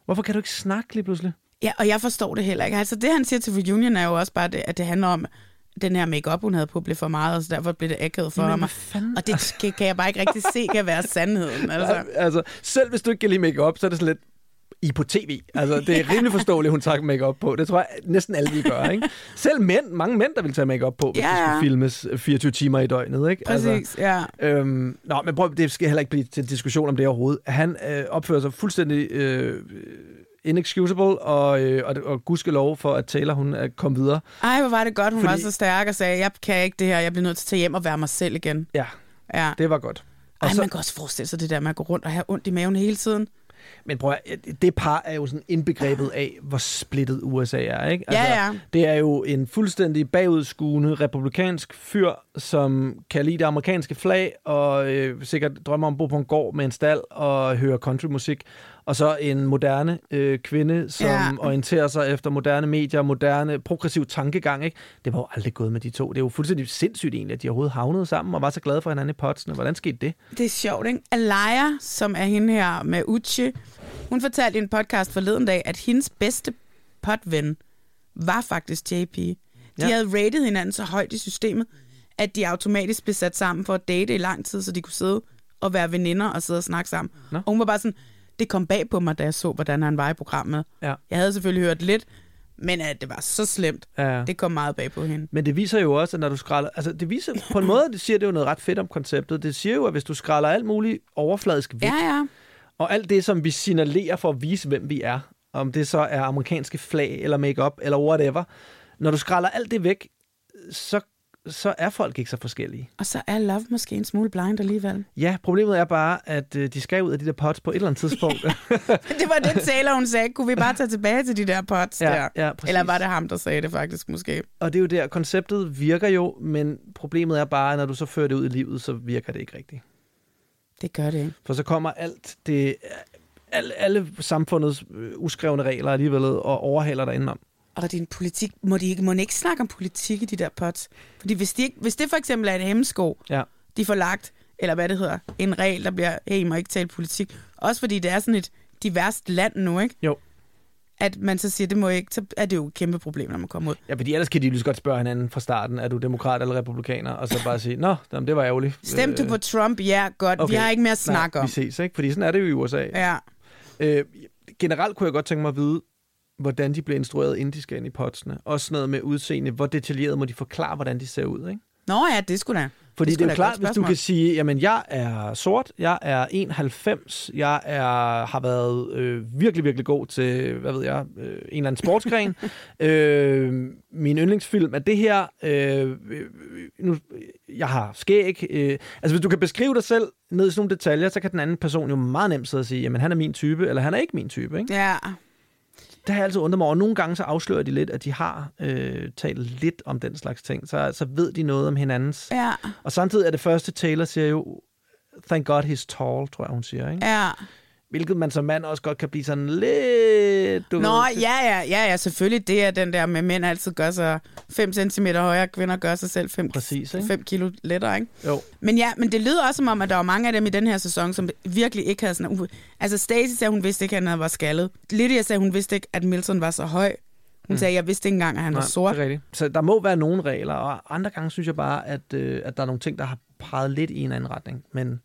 Hvorfor kan du ikke snakke lige pludselig? Ja, og jeg forstår det heller ikke. Altså det, han siger til Reunion, er jo også bare det, at det handler om, den her makeup hun havde på, blev for meget, og så derfor blev det akavet for Jamen, ham. hvad fanden? Og det kan, kan jeg bare ikke rigtig se kan være sandheden. (laughs) Altså. altså, selv hvis du ikke kan lide make så er det sådan lidt, I på tv. Altså, det er (laughs) rimelig forståeligt, hun tager make på. Det tror jeg næsten alle vil gøre, ikke? (laughs) Selv mænd, mange mænd, der vil tage make på, hvis Ja, ja, ja. det skulle filmes 24 timer i døgnet, ikke? Præcis, Altså, ja. øhm, nå, men prøv, det skal heller ikke blive til en diskussion om det overhovedet. Han øh, opfører sig fuldstændig øh, inexcusable, og, øh, og, og gudskelov for, at Taylor, hun er kommet videre. Ej, hvor var det godt, hun Fordi- var så stærk og sagde, jeg kan ikke det her, jeg bliver nødt til at tage hjem og være mig selv igen. Ja, Ja. det var godt. Ej, så- man kan også forestille sig det der med at gå rundt og have ondt i maven hele tiden. Men prøv at, det par er jo sådan indbegrebet af, hvor splittet USA er, ikke? Altså, Ja, ja. Det er jo en fuldstændig bagudskuende republikansk fyr, som kan lide det amerikanske flag, og øh, sikkert drømmer om at bo på en gård med en stald og høre countrymusik. Og så en moderne øh, kvinde, som Ja. orienterer sig efter moderne medier, moderne, progressiv tankegang, ikke? Det var jo aldrig gået med de to. Det er jo fuldstændig sindssygt egentlig, at de overhovedet havnede sammen og var så glade for hinanden i potsene. Hvordan skete det? Det er sjovt, ikke? Alaya, som er hende her med Uchi, hun fortalte i en podcast forleden dag, at hendes bedste potven var faktisk JP. De ja. havde rated hinanden så højt i systemet, at de automatisk blev sat sammen for at date i lang tid, så de kunne sidde og være veninder og sidde og snakke sammen. Nå. Og hun var bare sådan, det kom bag på mig, da jeg så, hvordan han var i programmet. Ja. Jeg havde selvfølgelig hørt lidt, men at det var så slemt, Ja. det kom meget bag på hende. Men det viser jo også, at når du skræller... Altså, det viser på en måde, det siger det jo noget ret fedt om konceptet. Det siger jo, at hvis du skræller alt muligt overfladisk væk, Ja, ja. og alt det, som vi signalerer for at vise, hvem vi er, om det så er amerikanske flag, eller makeup eller whatever, når du skræller alt det væk, så, så er folk ikke så forskellige. Og så er Love måske en smule blind alligevel. Ja, problemet er bare, at øh, de skal ud af de der pots på et eller andet tidspunkt. (laughs) det var det, Taylor hun sagde. Kunne vi bare tage tilbage til de der pots Ja, der? ja, præcis. Eller var det ham, der sagde det faktisk måske? og det er jo der, konceptet virker jo, men problemet er bare, at når du så fører det ud i livet, så virker det ikke rigtigt. Det gør det ikke. For så kommer alt det, alle, alle samfundets øh, uskrevne regler alligevel og overhaler dig indenom. Og din politik, må de ikke, må de ikke snakke om politik i de der pots? Fordi hvis, de ikke, hvis det for eksempel er en hemmesko, Ja. de får lagt, eller hvad det hedder, en regel, der bliver, hey, I må ikke tale politik. Også fordi det er sådan et diverst land nu, ikke? Jo. At man så siger, det må ikke, så er det jo et kæmpe problem, når man kommer ud. Ja, fordi ellers kan de lige godt spørge hinanden fra starten, er du demokrat eller republikaner, og så bare sige, nå, jamen, det var ærgerligt. Stemte du på Trump? Ja, godt. Okay. Vi har ikke mere at snakke Nej, om. vi ses, ikke? Fordi sådan er det jo i USA. Ja. Øh, generelt kunne jeg godt tænke mig at vide, hvordan de bliver instrueret, inden de skal ind i potsene. Også noget med udseende. Hvor detaljeret må de forklare, hvordan de ser ud, ikke? Nå ja, det skulle da. Fordi det, det er et klart, hvis du kan sige, jamen jeg er sort, jeg er 91, jeg er, har været øh, virkelig, virkelig god til, hvad ved jeg, øh, en eller anden sportsgren. (laughs) øh, min yndlingsfilm er det her. Øh, nu, jeg har skæg. Øh, altså hvis du kan beskrive dig selv ned i sådan nogle detaljer, så kan den anden person jo meget nemt sidde og sige, jamen han er min type, eller han er ikke min type. Ikke? Ja, Det har jeg altid undret mig over. Nogle gange så afslører de lidt, at de har øh, talt lidt om den slags ting. Så, så ved de noget om hinandens. ja, Og samtidig er det første, Taylor siger jo, thank God he's tall, tror jeg, hun siger. Ikke? ja. Hvilket man som mand også godt kan blive sådan lidt... Du Nå, ved, ja, ja, ja, ja, selvfølgelig. Det er den der med, mænd altid gør sig 5 cm højere, kvinder gør sig selv 5, Præcis, ikke? 5 kilo lettere, ikke? Jo. Men ja, men det lyder også som om, at der var mange af dem i den her sæson, som virkelig ikke havde sådan... Uh, altså, Stacey sagde, hun vidste ikke, at han var skaldet. Lydia sagde, hun vidste ikke, at Milton var så høj. Hun mm. sagde, jeg vidste ikke engang, at han Nej, var sort. Det er rigtigt. Så der må være nogle regler, og andre gange synes jeg bare, at, øh, at der er nogle ting, der har peget lidt i en anden retning. Men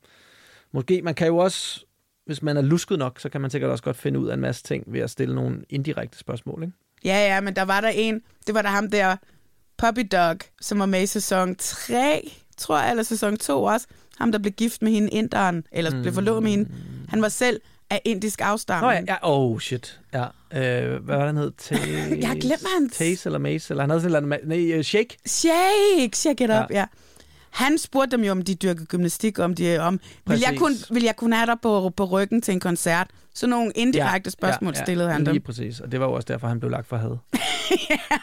måske, man kan jo også, hvis man er lusket nok, så kan man sikkert også godt finde ud af en masse ting ved at stille nogle indirekte spørgsmål, ikke? Ja, ja, men der var der en, det var der ham der, Puppy Dog, som var med i sæson 3, tror jeg, eller sæson 2 også. Ham, der blev gift med hende inderen, eller mm. blev forlovet med hende. Han var selv af indisk Nå afstamning. ja, ja, oh shit. Ja. Øh, hvad var han hed? Taze, (laughs) Jeg har glemt, hvad han- Taze eller Mace, eller han havde sådan en eller anden... Nej, uh, Shake. Shake, shake it Ja. up, ja. Han spurgte dem jo, om de dyrkede gymnastik, om de om, vil jeg, kunne, vil jeg kunne have dig på, på ryggen til en koncert? Så nogle indirekte spørgsmål stillede han Lige dem. præcis, og det var jo også derfor, han blev lagt for had. (laughs)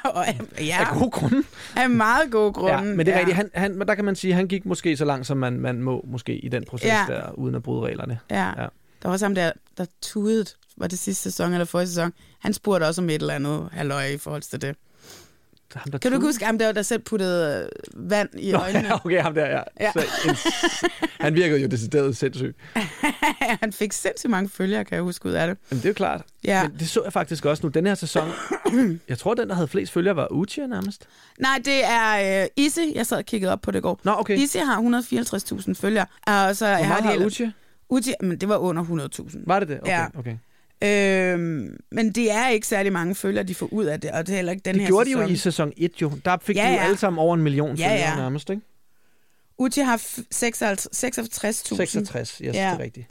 Og, ja, Af gode grunde. af meget gode grunde. Ja, men det er rigtigt. Han, han, men der kan man sige, at han gik måske så langt, som man, man må måske i den proces Ja. der, uden at bryde reglerne. Ja. Ja. Der var også ham der, der tudede, var det sidste sæson eller forrige sæson. Han spurgte også om et eller andet halløj i forhold til det. Ham, der Kan du ikke huske ham der, der selv puttede øh, vand i Nå, øjnene? ja, okay, ham der, ja. Ja. Så, en, han virkede jo decideret sindssyg. (laughs) han fik sindssygt mange følgere, kan jeg huske ud af det. Jamen, det er jo klart. Ja. Men det så jeg faktisk også nu. Den her sæson, (clears throat) jeg tror, den, der havde flest følgere, var Uchi nærmest. Nej, det er øh, Isse. Jeg sad og kiggede op på det i går. Nå, okay. Isse har 154.000 følgere. Og så Hvor har meget de har Uchi? Uchi, men det var under 100.000. Var det det? Okay, Ja. okay. Øhm, men det er ikke særlig mange følgere, de får ud af det, og det er heller ikke den Det her gjorde de sæson. jo i sæson 1 jo. Der fik Ja, de jo ja. alle sammen over en million Ja, følgere ja. nærmest, ikke? Uchi har f- 66 66.000. 66, yes, ja. det er rigtigt.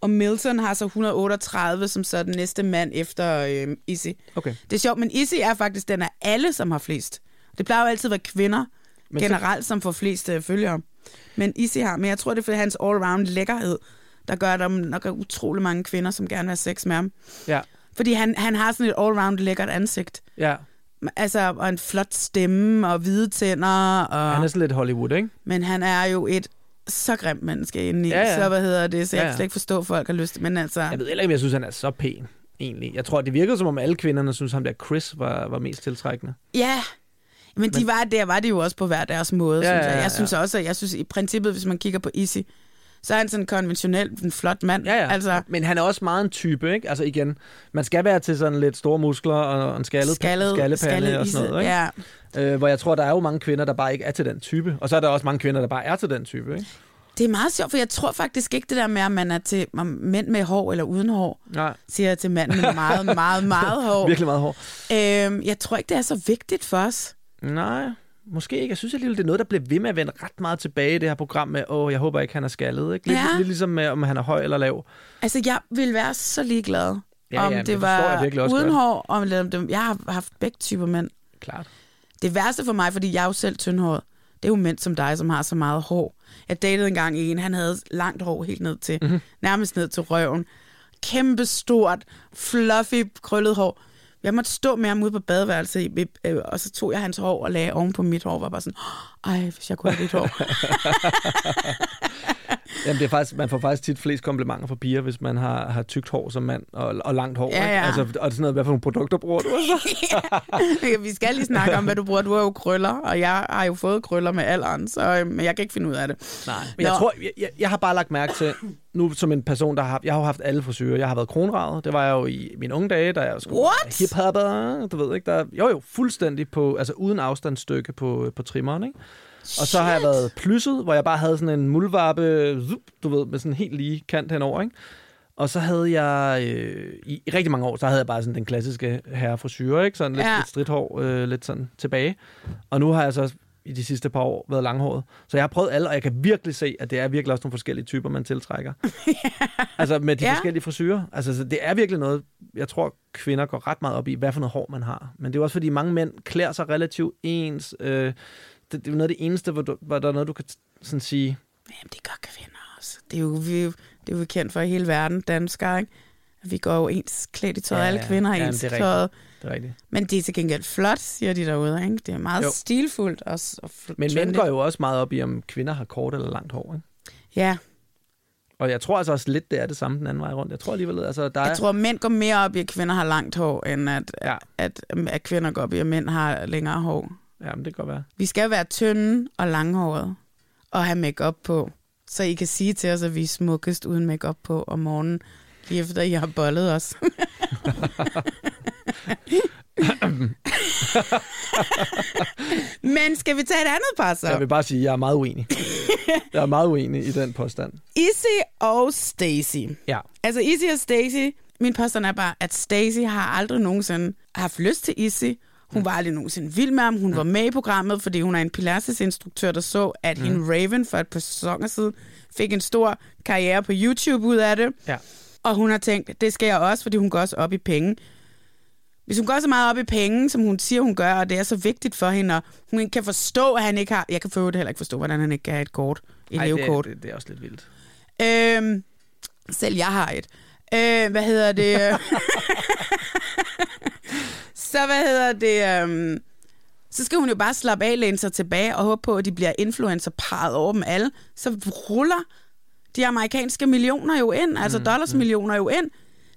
Og Milton har så 138, som så den næste mand efter øh, Issy. Okay. Det er sjovt, men Issy er faktisk den af alle, som har flest. Det plejer jo altid at være kvinder Men men så- generelt, som får flest øh, følgere. Men Issy har, men jeg tror, det er for hans all-round lækkerhed, der gør, at der nok er utrolig mange kvinder, som gerne vil have sex med ham. Ja, Fordi han, han har sådan et all-round lækkert ansigt. ja. Altså, og en flot stemme, og hvide tænder, og... Han er sådan lidt Hollywood, ikke? Men han er jo et så grimt menneske inde i. Ja, ja. Så hvad hedder det? Så jeg Ja, kan ja. slet ikke forstå, at folk har lyst. Men altså... Jeg ved heller ikke, om jeg synes, han er så pæn, egentlig. Jeg tror, det virkede som om alle kvinderne synes, ham der Chris var, var mest tiltrækkende. Ja, men de var der, var det jo også på hver deres måde, Ja, ja, synes jeg. ja, ja, Jeg synes også, at jeg synes i princippet, hvis man kigger på Easy, så er han sådan konventionel, en flot mand. Ja, ja. Altså, Men han er også meget en type, ikke? Altså igen, man skal være til sådan lidt store muskler og en skaldet, Skaldet- skallepande skaldet og sådan noget, ikke? ja. Øh, hvor jeg tror, der er jo mange kvinder, der bare ikke er til den type. Og så er der også mange kvinder, der bare er til den type, ikke? det er meget sjovt, for jeg tror faktisk ikke det der med, at man er til om mænd med hår eller uden hår, Nej. siger jeg til mand med meget, meget, meget (laughs) hår. Virkelig meget hår. Øhm, jeg tror ikke, det er så vigtigt for os. Nej, måske ikke. Jeg synes alligevel, det er noget, der bliver ved med at vende ret meget tilbage i det her program med, åh, jeg håber ikke, han er skaldet. Ikke? Lidt, Ja. lidt ligesom med, om han er høj eller lav. Altså, jeg ville være så ligeglad, Ja, om ja, det jeg var uden godt. hår, om eller om det, jeg har haft begge typer mænd. Klart. Det værste for mig, fordi jeg er jo selv tyndhåret, det er jo mænd som dig, som har så meget hår. Jeg datede engang en, han havde langt hår helt ned til, Mhm. mm-hmm. nærmest ned til røven. Kæmpe stort, fluffy, krøllet hår. Jeg måtte stå med ham ude på badeværelset, øh, og så tog jeg hans hår og lagde oven på mit hår, og var bare sådan, ej, hvis jeg kunne have dit hår. (laughs) Jamen, det er faktisk, man får faktisk tit flest komplimenter fra piger, hvis man har, har tykt hår som mand og, og langt hår. Ja, ikke? ja. Altså, og sådan noget, hvad for nogle produkter bruger du? (laughs) Vi skal lige snakke om, hvad du bruger. Du har jo krøller, og jeg har jo fået krøller med alderen, så øh, men jeg kan ikke finde ud af det. Nej, men jeg tror, jeg, jeg, jeg har bare lagt mærke til, nu som en person, der har jeg har haft alle frisyrer. Jeg har været kronravet, det var jeg jo i mine unge dage, da jeg skulle What? hiphopper, du ved ikke, der, jo jo, fuldstændig på, altså uden afstandsstykke på, på trimmeren, ikke? Og så har jeg været plysset, hvor jeg bare havde sådan en muldvarpe, du ved, med sådan en helt lige kant henover, ikke? Og så havde jeg, øh, i, i rigtig mange år, så havde jeg bare sådan den klassiske herrefrisyre, ikke? Sådan lidt, Ja. lidt stridthår, øh, lidt sådan tilbage. Og nu har jeg så i de sidste par år været langhåret. Så jeg har prøvet alle, og jeg kan virkelig se, at det er virkelig også nogle forskellige typer, man tiltrækker. (laughs) altså med de ja. forskellige frisyrer. Altså så det er virkelig noget, jeg tror, kvinder går ret meget op i, hvad for noget hår man har. Men det er også, fordi mange mænd klæder sig relativt ens. Øh, det, det er jo noget af det eneste, hvor, du, hvor der er noget, du kan sådan sige, Jamen, det gør kvinder også. Det er jo, vi, det er jo kendt for i hele verden, danskere, ikke? At Vi går jo ens klædt i tøjet. Ja, Alle kvinder har Ja, ens det er tøjet. det er rigtigt. Men det er til gengæld flot, siger de derude. Ikke? Det er meget Jo. stilfuldt. Også, og fl- Men mænd går jo også meget op i, om kvinder har kort eller langt hår. Ikke? Ja, Og jeg tror altså også lidt, det er det samme den anden vej rundt. Jeg tror alligevel, altså der er... jeg tror, mænd går mere op i, at kvinder har langt hår, end at, Ja. at, at kvinder går op i, at mænd har længere hår. Ja, men det kan godt være. Vi skal være tynde og langhårede og have makeup på, så I kan sige til os, at vi er smukkest uden makeup på om morgenen, lige efter I har bollet os. (laughs) Men skal vi tage et andet par så? Jeg vil bare sige, at jeg er meget uenig. (laughs) jeg er meget uenig i den påstand. Izzy og Stacy. Ja. Altså Izzy og Stacy, min påstand er bare, at Stacy har aldrig nogensinde haft lyst til Izzy. Hun var aldrig nogensinde vild med ham. Hun var med i programmet, fordi hun er en Pilates-instruktør, der så, at mm. hende Raven for et par sæsoner siden fik en stor karriere på YouTube ud af det. Ja. Og hun har tænkt, det skal jeg også, fordi hun går også op i penge. Hvis hun går så meget op i penge, som hun siger, hun gør, og det er så vigtigt for hende, og hun kan forstå, at han ikke har... Jeg kan for heller ikke forstå, hvordan han ikke kan have et kort. Et Ej, levekort. det, det, det er også lidt vildt. Øhm, selv jeg har et. Øh, hvad hedder det? (laughs) så hvad hedder det? Øhm, så skal hun jo bare slappe af, læne sig tilbage og håbe på, at de bliver influencer over dem alle. Så ruller de amerikanske millioner jo ind, altså Mm, dollars millioner jo ind.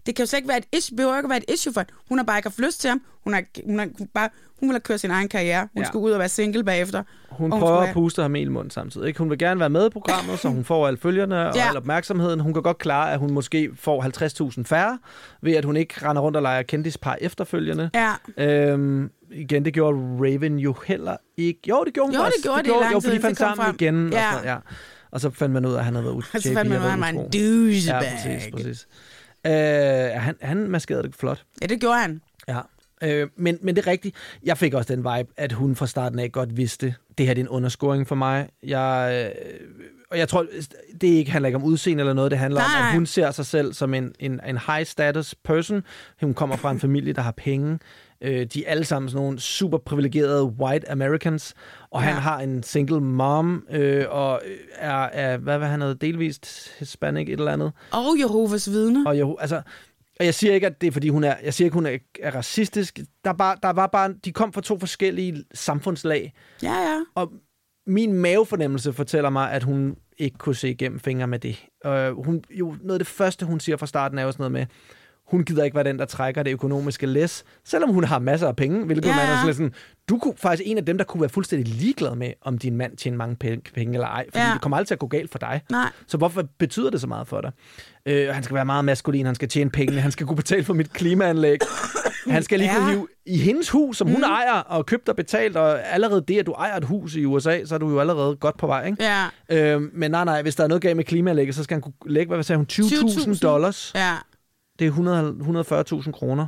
Det kan jo slet ikke være et issue, behøver ikke at være et issue for hende. Hun har bare ikke haft lyst til ham. Hun, har, hun, har, hun, bare, hun vil have kørt sin egen karriere. Hun Ja. skulle ud og være single bagefter. Hun og prøver skulle at puste ham i mund samtidig. Ikke? Hun vil gerne være med i programmet, så hun får alle følgerne og Ja. al opmærksomheden. Hun kan godt klare, at hun måske får 50.000 færre, ved at hun ikke render rundt og leger kendispar efterfølgende. Ja. Øhm, igen, det gjorde Raven jo heller ikke. Jo, det gjorde hun Jo, det faktisk. gjorde det i lang Jo, fordi de det fandt sammen frem. igen. Ja. Og, så, ja. og så fandt man ud af, at han havde været utro. (laughs) Og så fandt man ud af, at han var en douchebag. Ja, præcis, præcis. Øh, han, han maskerede det flot. Ja, det gjorde han. Ja. Øh, men, men det er rigtigt. Jeg fik også den vibe, at hun fra starten af godt vidste, det her det er en underscoring for mig. Jeg, øh, og jeg tror, det ikke handler ikke om udseende eller noget. Det handler om, Nej. at hun ser sig selv som en, en, en high status person. Hun kommer fra en familie, der har penge. Øh, de er alle sammen sådan nogle super privilegerede white Americans. Og ja. Han har en single mom, øh, og er, er, hvad var han noget, delvist hispanic et eller andet. Og Jehovas vidne. Og jeg, altså, og jeg siger ikke, at det er, fordi hun er, jeg siger ikke, hun er, er racistisk. Der, er bare, der var bare, de kom fra to forskellige samfundslag. Ja, ja. Og min mavefornemmelse fortæller mig, at hun ikke kunne se igennem fingre med det. Uh, hun, jo, noget af det første, hun siger fra starten, er jo sådan noget med, hun gider ikke være den, der trækker det økonomiske læs, selvom hun har masser af penge, hvilket Ja, man er sådan, du kunne faktisk en af dem, der kunne være fuldstændig ligeglad med, om din mand tjener mange penge, penge eller ej, fordi Ja. det kommer aldrig til at gå galt for dig. Nej. Så hvorfor betyder det så meget for dig? Øh, han skal være meget maskulin, han skal tjene penge, han skal kunne betale for mit klimaanlæg. Han skal lige Ja. kunne hive i hendes hus, som hun Mm. ejer og købt og betalt, og allerede det, at du ejer et hus i USA, så er du jo allerede godt på vej, ikke? Ja. Øh, men nej, nej, hvis der er noget galt med klimaanlægget, så skal han kunne lægge, hvad sagde hun, 20.000 dollars. Ja. Det er 100 140.000 kroner,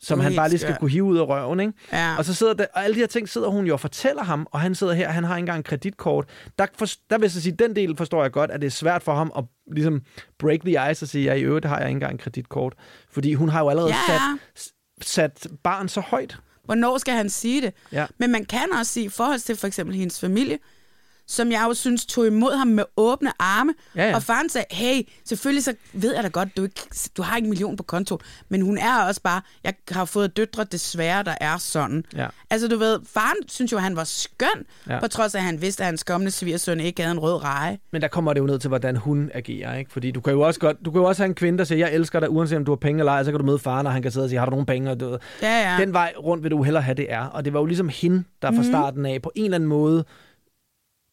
som han bare lige skal skør. kunne hive ud af røven, ikke? Ja. Og så sidder der, og alle de her ting sidder hun jo og fortæller ham, og han sidder her, han har ikke engang en kreditkort. Der, for, der vil jeg så sige, den del forstår jeg godt, at det er svært for ham at ligesom break the ice og sige, ja, i øvrigt har jeg ikke engang en kreditkort. Fordi hun har jo allerede Ja, sat, sat barn så højt. Hvornår skal han sige det? Ja. Men man kan også sige, i forhold til for eksempel hendes familie, som jeg jo synes tog imod ham med åbne arme. Ja, ja. Og faren sagde, hey, selvfølgelig så ved jeg da godt, du, ikke, du har ikke en million på konto, men hun er også bare, jeg har fået døtre desværre, der er sådan. Ja. Altså du ved, faren synes jo, han var skøn, Ja. på trods af, at han vidste, at hans kommende svigersøn ikke havde en rød reje. Men der kommer det jo ned til, hvordan hun agerer, ikke? Fordi du kan jo også godt, du kan jo også have en kvinde, der siger, jeg elsker dig, uanset om du har penge eller ej, så kan du møde faren, og han kan sidde og sige, har du nogen penge? Og du. Ja, ja. Den vej rundt vil du hellere have, det er. Og det var jo ligesom hende, der fra Mhm. starten af på en eller anden måde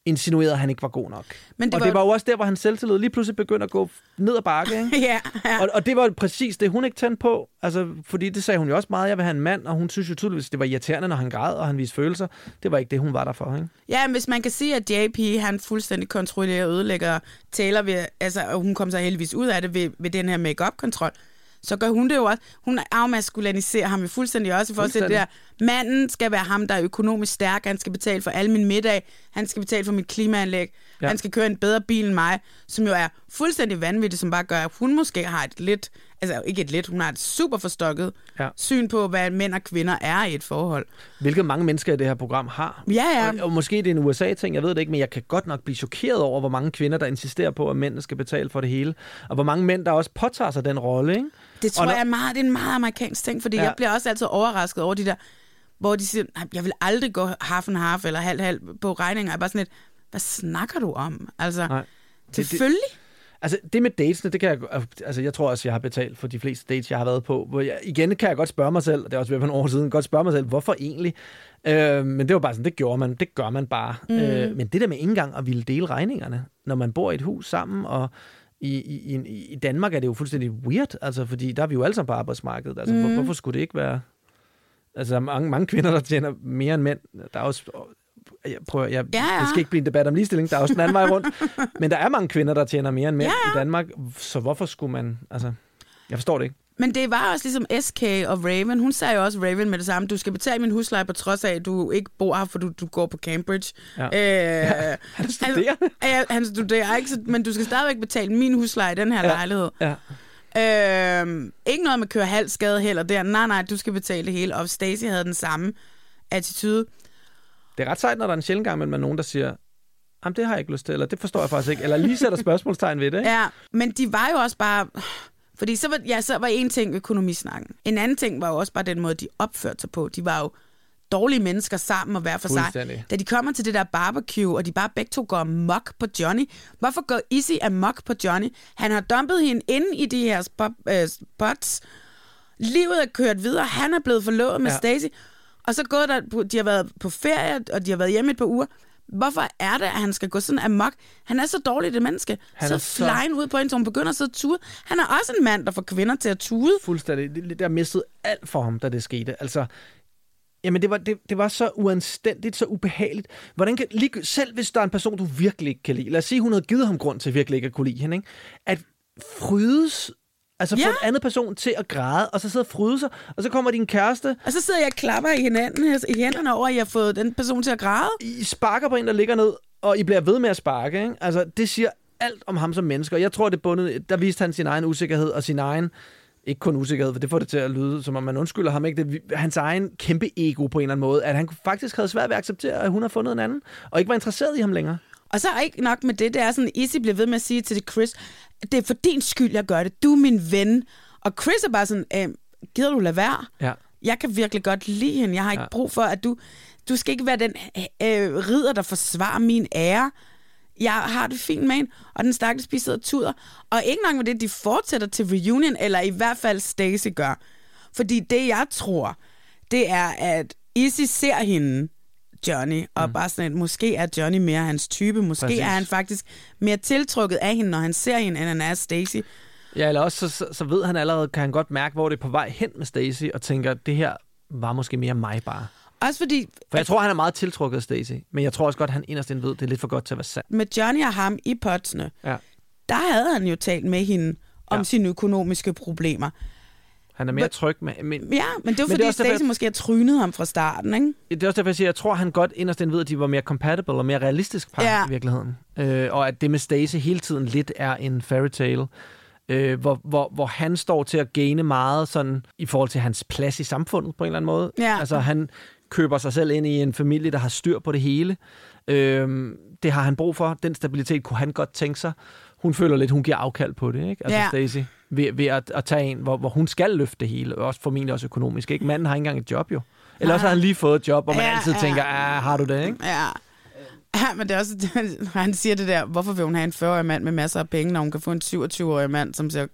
insinuerede, at han ikke var god nok. Men det og var det var jo også der, hvor han selvtillid lige pludselig begyndte at gå ned ad bakke. Ikke? (laughs) ja, ja. Og, og det var præcis det, hun ikke tændte på. Altså, fordi det sagde hun jo også meget, jeg vil have en mand, og hun synes jo tydeligvis, det var irriterende, når han græd, og han viste følelser. Det var ikke det, hun var der for. Ikke? Ja, men hvis man kan sige, at JP han fuldstændig kontrollerer og ødelægger Taylor, ved, altså, og hun kom så heldigvis ud af det ved, ved den her make-up-kontrol, så gør hun det jo også. Hun afmaskuliniserer ham jo fuldstændig også i forhold til det der Manden skal være ham, der er økonomisk stærk. Han skal betale for alle min middag. Han skal betale for mit klimaanlæg. Ja. Han skal køre en bedre bil end mig, som jo er fuldstændig vanvittigt, som bare gør, at hun måske har et lidt, altså ikke et lidt, hun har et super forstokket ja. syn på, hvad mænd og kvinder er i et forhold. Hvilket mange mennesker i det her program har. Ja, ja. Og, og måske det er en USA-ting, jeg ved det ikke, men jeg kan godt nok blive chokeret over, hvor mange kvinder, der insisterer på, at mændene skal betale for det hele. Og hvor mange mænd, der også påtager sig den rolle, ikke? Det tror og jeg er meget, det er en meget amerikansk ting, fordi Ja. jeg bliver også altid overrasket over de der, hvor de siger, "Nej, jeg vil aldrig gå half and half eller halv halv på regninger. Jeg er bare sådan lidt, hvad snakker du om? Altså, Nej. Det- selvfølgelig. Altså, det med datesene, det kan jeg... Altså, jeg tror også, jeg har betalt for de fleste dates, jeg har været på. Hvor jeg, igen kan jeg godt spørge mig selv, og det er også ved nogle år siden, godt spørge mig selv, hvorfor egentlig? Øh, men det var bare sådan, det gjorde man. Det gør man bare. Mm. Øh, men det der med ikke engang at ville dele regningerne, når man bor i et hus sammen, og i, i, i, i Danmark er det jo fuldstændig weird, altså, fordi der er vi jo alle sammen på arbejdsmarkedet. Altså, mm. hvor, hvorfor skulle det ikke være... Altså, der er mange, mange kvinder, der tjener mere end mænd. Der er også... Jeg prøver, jeg, Ja, ja. Det skal ikke blive en debat om ligestilling, der er også den anden vej rundt. (laughs) Men der er mange kvinder, der tjener mere end mænd Ja, i Danmark, så hvorfor skulle man... Altså, jeg forstår det ikke. Men det var også ligesom SK og Raven. Hun sagde jo også Raven med det samme. Du skal betale min husleje på trods af, at du ikke bor her, for du, du går på Cambridge. Ja. Øh, Ja, han studerer. (laughs) Han, han studerer, ikke? Så, men du skal stadigvæk betale min husleje i den her Ja. lejlighed. Ja. Øh, ikke noget med at køre halv skade heller der. Nej, nej, du skal betale det hele. Og Stacey havde den samme attitude. Det er ret sejt, når der er en sjældent gang med nogen, der siger, jamen det har jeg ikke lyst til, eller det forstår jeg faktisk ikke, eller lige sætter spørgsmålstegn ved det. Ikke? Ja, men de var jo også bare... Fordi så var, ja, så var en ting økonomisnakken. En anden ting var jo også bare den måde, de opførte sig på. De var jo dårlige mennesker sammen og hver for sig. Da de kommer til det der barbecue, og de bare begge to går amok på Johnny. Hvorfor går Izzy amok på Johnny? Han har dumpet hende inde i de her spot, øh, spots. Livet er kørt videre. Han er blevet forlovet med Ja. ja. Stacy. Og så gået der, de har været på ferie, og de har været hjemme et par uger. Hvorfor er det, at han skal gå sådan amok? Han er så dårligt et menneske. Han så så- flying ud på en, så hun begynder at sidde og tude. Han er også en mand, der får kvinder til at tude. Fuldstændig. Det, det, der mistede alt for ham, da det skete. Altså, jamen det var, det, det var så uanstændigt, så ubehageligt. Hvordan kan, lige, selv hvis der er en person, du virkelig ikke kan lide, lad os sige, hun havde givet ham grund til virkelig ikke at kunne lide hende, ikke? at frydes Altså få Ja. en anden person til at græde, og så sidde og fryde sig, og så kommer din kæreste, Og så sidder jeg og klapper i, hinanden, i hænderne over, at jeg har fået den person til at græde. I sparker på en, der ligger ned, og I bliver ved med at sparke. Ikke? Altså, det siger alt om ham som menneske, og jeg tror, det bundet, der viste han sin egen usikkerhed, og sin egen, ikke kun usikkerhed, for det får det til at lyde, som om man undskylder ham, ikke? Det, hans egen kæmpe ego på en eller anden måde, at han faktisk havde svært ved at acceptere, at hun har fundet en anden, og ikke var interesseret i ham længere. Og så er ikke nok med det, det er sådan, Izzy bliver ved med at sige til Chris, det er for din skyld, jeg gør det. Du er min ven. Og Chris er bare sådan, øh, gider du lade være? Ja. Jeg kan virkelig godt lide hende. Jeg har ikke Ja. brug for, at du... Du skal ikke være den øh, ridder, der forsvarer min ære. Jeg har det fint med hende, og den stakkels pige sidder og tuder. Og ikke nok med det, de fortsætter til reunion, eller i hvert fald Stacy gør. Fordi det, jeg tror, det er, at Izzy ser hende, Johnny, og mm. bare sådan, at måske er Johnny mere hans type. Måske Præcis. Er han faktisk mere tiltrukket af hende, når han ser hende, end han er Stacy. Ja, eller også så, så, ved han allerede, kan han godt mærke, hvor det er på vej hen med Stacy, og tænker, det her var måske mere mig bare. Også fordi, For jeg tror, han er meget tiltrukket af Stacy, men jeg tror også godt, han inderst inde ved, det er lidt for godt til at være sandt. med Johnny og ham i potsene, Ja. der havde han jo talt med hende om ja. sine økonomiske problemer. Han er mere Men- tryg med... Men, Ja, men det var Men fordi også derfor, måske har trynet ham fra starten, ikke? Det er også derfor, jeg siger, jeg tror, han godt inderst inde ved, at de var mere compatible og mere realistisk par Ja. i virkeligheden. Øh, og at det med Stacy hele tiden lidt er en fairy tale, øh, hvor, hvor, hvor han står til at gaine meget sådan, i forhold til hans plads i samfundet på en eller anden måde. Ja. Altså han køber sig selv ind i en familie, der har styr på det hele. Øh, det har han brug for. Den stabilitet kunne han godt tænke sig. Hun føler lidt, hun giver afkald på det, ikke? Altså Ja. Stacy. Ved, ved at, at tage en, hvor, hvor hun skal løfte det hele, og også formentlig også økonomisk. Ikke? Manden har ikke engang et job, jo. Eller også har han lige fået et job, hvor man Ja, altid ja. tænker, ah, har du det, ikke? Ja. Ja, men det er også, (laughs) han siger det der, hvorfor vil hun have en 40-årig mand med masser af penge, når hun kan få en 27-årig mand, som siger,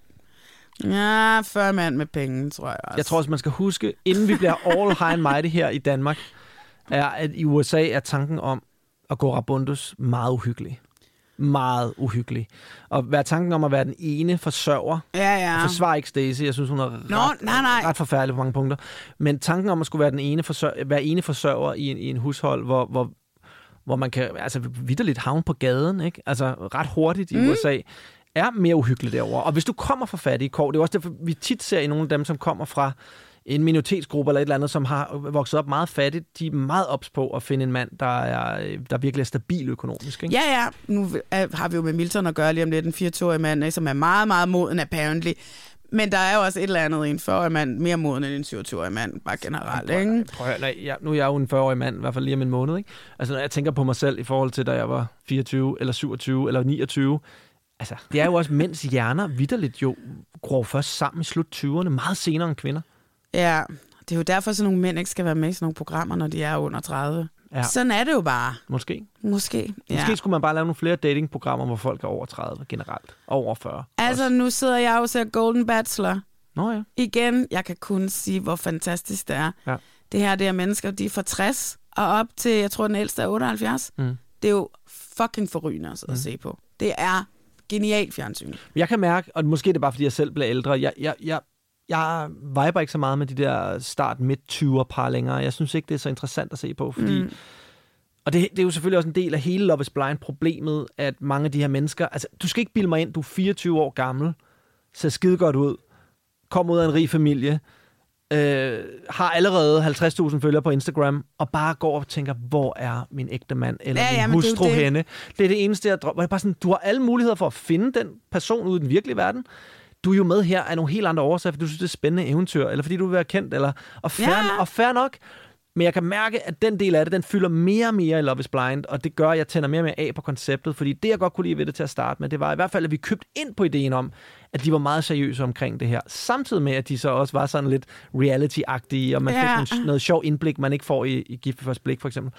ja, 40 mand med penge, tror jeg også. Jeg tror også, man skal huske, inden vi bliver all high and mighty her i Danmark, er, at i USA er tanken om at gå rabundus meget uhyggelig. Meget uhyggelig. Og være tanken om at være den ene forsørger. Ja, ja. Jeg forsvarer ikke Stacey. Jeg synes, hun er Nå, ret, nej, nej. ret forfærdelig på mange punkter. Men tanken om at skulle være den ene forsørger, være ene forsørger i en, i en hushold, hvor, hvor, hvor man kan altså vidderligt havne på gaden, ikke? altså ret hurtigt i Mm. USA, er mere uhyggeligt derovre. Og hvis du kommer fra fattige kår, det er også derfor, vi tit ser i nogle af dem, som kommer fra en minoritetsgruppe eller et eller andet, som har vokset op meget fattigt, de er meget ops på at finde en mand, der, er, der virkelig er stabil økonomisk. Ikke? Ja, ja. Nu har vi jo med Milton at gøre lige om lidt, en 24-årig mand, ikke, som er meget, meget moden apparently. Men der er jo også et eller andet i en 40-årig mand, mere moden end en 27-årig mand, bare generelt, ikke? Prøv nej, ja, nu er jeg jo en 40-årig mand, i hvert fald lige om en måned, ikke? Altså, når jeg tænker på mig selv i forhold til, da jeg var 24, eller 27, eller 29, altså, det er jo også mænds hjerner vidderligt jo gror først sammen i slut 20'erne, meget senere end kvinder. Ja, det er jo derfor, sådan nogle mænd ikke skal være med i sådan nogle programmer, når de er under 30. Ja. Sådan er det jo bare. Måske. Måske, ja. Måske skulle man bare lave nogle flere datingprogrammer, hvor folk er over 30 generelt. Og over 40. Altså, også. nu sidder jeg og ser Golden Bachelor. Nå ja. Igen, jeg kan kun sige, hvor fantastisk det er. Ja. Det her, det er mennesker, de er fra 60 og op til, jeg tror, den ældste er 78. Mm. Det er jo fucking forrygende at sidde mm. og se på. Det er genialt fjernsyn. Jeg kan mærke, og måske er det bare, fordi jeg selv bliver ældre, jeg, jeg, jeg, jeg viber ikke så meget med de der start midt 20'er par længere. Jeg synes ikke, det er så interessant at se på, fordi... Mm. Og det, det er jo selvfølgelig også en del af hele Love is Blind-problemet, at mange af de her mennesker... Altså, du skal ikke bilde mig ind, du er 24 år gammel, ser skide godt ud, kommer ud af en rig familie, øh, har allerede 50.000 følgere på Instagram, og bare går og tænker, hvor er min ægte mand eller Ja, min ja, men det hustru det. henne? Det er det eneste, jeg drømmer. Jeg er bare sådan, du har alle muligheder for at finde den person ude i den virkelige verden. Du er jo med her af nogle helt andre årsager, fordi du synes, det er spændende eventyr, eller fordi du vil være kendt, eller, og, fair, Ja. og fair nok. Men jeg kan mærke, at den del af det, den fylder mere og mere i Love is Blind, og det gør, at jeg tænder mere og mere af på konceptet, fordi det, jeg godt kunne lide ved det til at starte med, det var i hvert fald, at vi købte ind på ideen om, at de var meget seriøse omkring det her. Samtidig med, at de så også var sådan lidt reality-agtige, og man Ja. fik noget sjov indblik, man ikke får i, i Gift første blik, for eksempel.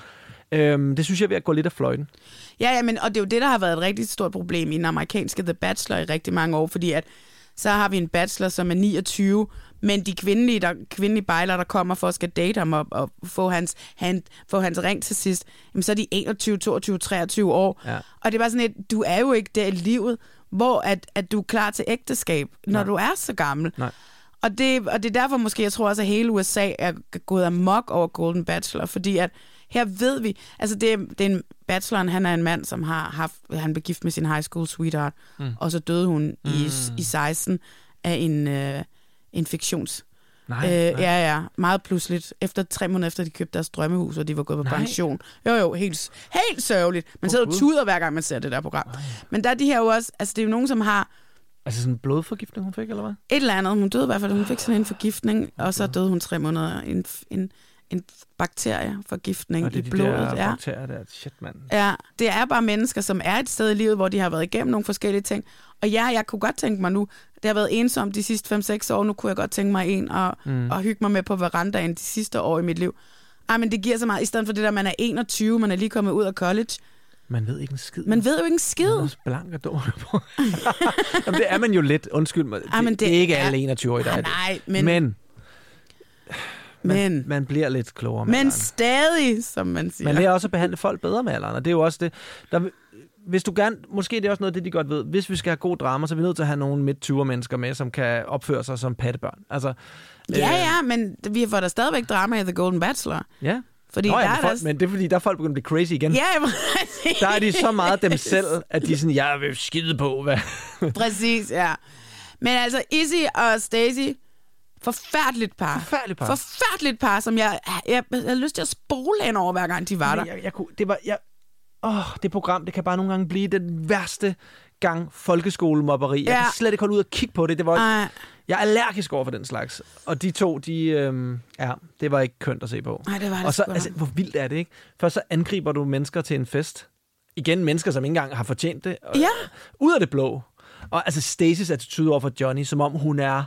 Øhm, det synes jeg er ved at gå lidt af fløjten. Ja, ja, men, og det er jo det, der har været et rigtig stort problem i den amerikanske The Bachelor i rigtig mange år, fordi at så har vi en bachelor, som er 29, men de kvindelige, der, kvindelige bejler, der kommer for at skal date ham og, og få, hans, han, få hans ring til sidst, jamen, så er de 21, 22, 23 år. Ja. Og det er bare sådan et, du er jo ikke der i livet, hvor at, at du er klar til ægteskab, når Nej. du er så gammel. Nej. Og det, og det er derfor måske, jeg tror også, at hele USA er gået amok over Golden Bachelor, fordi at her ved vi, altså det, det er en bacheloren, han er en mand, som har haft, han blev gift med sin high school sweetheart, Mm. og så døde hun mm. i, i 16 af en øh, infektions. Nej, øh, nej. Ja, ja, meget pludseligt. Efter tre måneder efter, de købte deres drømmehus, og de var gået på Nej. pension. Jo, jo, helt, helt sørgeligt. Man Åh, sidder Gud. tuder hver gang, man ser det der program. Men der er de her jo også, altså det er jo nogen, som har Altså sådan en blodforgiftning, hun fik, eller hvad? et eller andet. Hun døde i hvert fald. Hun fik sådan en forgiftning, og så døde hun tre måneder. En, en, en bakterieforgiftning Og det i er de blodet. der ja. bakterier der. Shit, mand. ja, det er bare mennesker, som er et sted i livet, hvor de har været igennem nogle forskellige ting. Og ja, jeg kunne godt tænke mig nu, det har været ensomt de sidste 5-6 år, nu kunne jeg godt tænke mig en og, Mm. og hygge mig med på verandaen de sidste år i mit liv. Ej, men det giver så meget, i stedet for det der, man er 21, man er lige kommet ud af college. Man ved ikke en skid. Man ved jo ikke en skid. Man er også blank og dum på. (laughs) Jamen, det er man jo lidt. Undskyld mig. Det, Ej, men det, det er ikke er- alle 21 der er Ah, det. nej, men- men man, Men, man bliver lidt klogere med men alderen. stadig, som man siger. Man lærer også at behandle folk bedre med alderen, og det er jo også det. Der, hvis du gerne, måske det er også noget af det, de godt ved. Hvis vi skal have god drama, så er vi nødt til at have nogle midt 20 mennesker med, som kan opføre sig som pattebørn. Altså, Ja, ja, men vi får da stadigvæk drama i The Golden Bachelor. Ja. Fordi Nå, ja, der men, er folk, der... men det er fordi, der er folk begyndt at blive crazy igen. Ja, (laughs) præcis. Der er de så meget dem selv, at de er sådan, jeg vil skide på, hvad... Præcis, ja. Men altså, Izzy og Stacy, forfærdeligt par. Forfærdeligt par. Forfærdeligt par, som jeg, jeg, jeg havde lyst til at spole hen over, hver gang de var der. Men Jeg, jeg kunne, det var, jeg, åh, det program, det kan bare nogle gange blive den værste gang folkeskolemobberi. Jeg Ja. kan slet ikke holde ud og kigge på det. det var, Ej. jeg er allergisk over for den slags. Og de to, de, øhm, ja, det var ikke kønt at se på. Nej, det var det Og så, altså, hvor vildt er det, ikke? Først så angriber du mennesker til en fest. Igen mennesker, som ikke engang har fortjent det. Og, Ja. Ud af det blå. Og altså Stacys attitude over for Johnny, som om hun er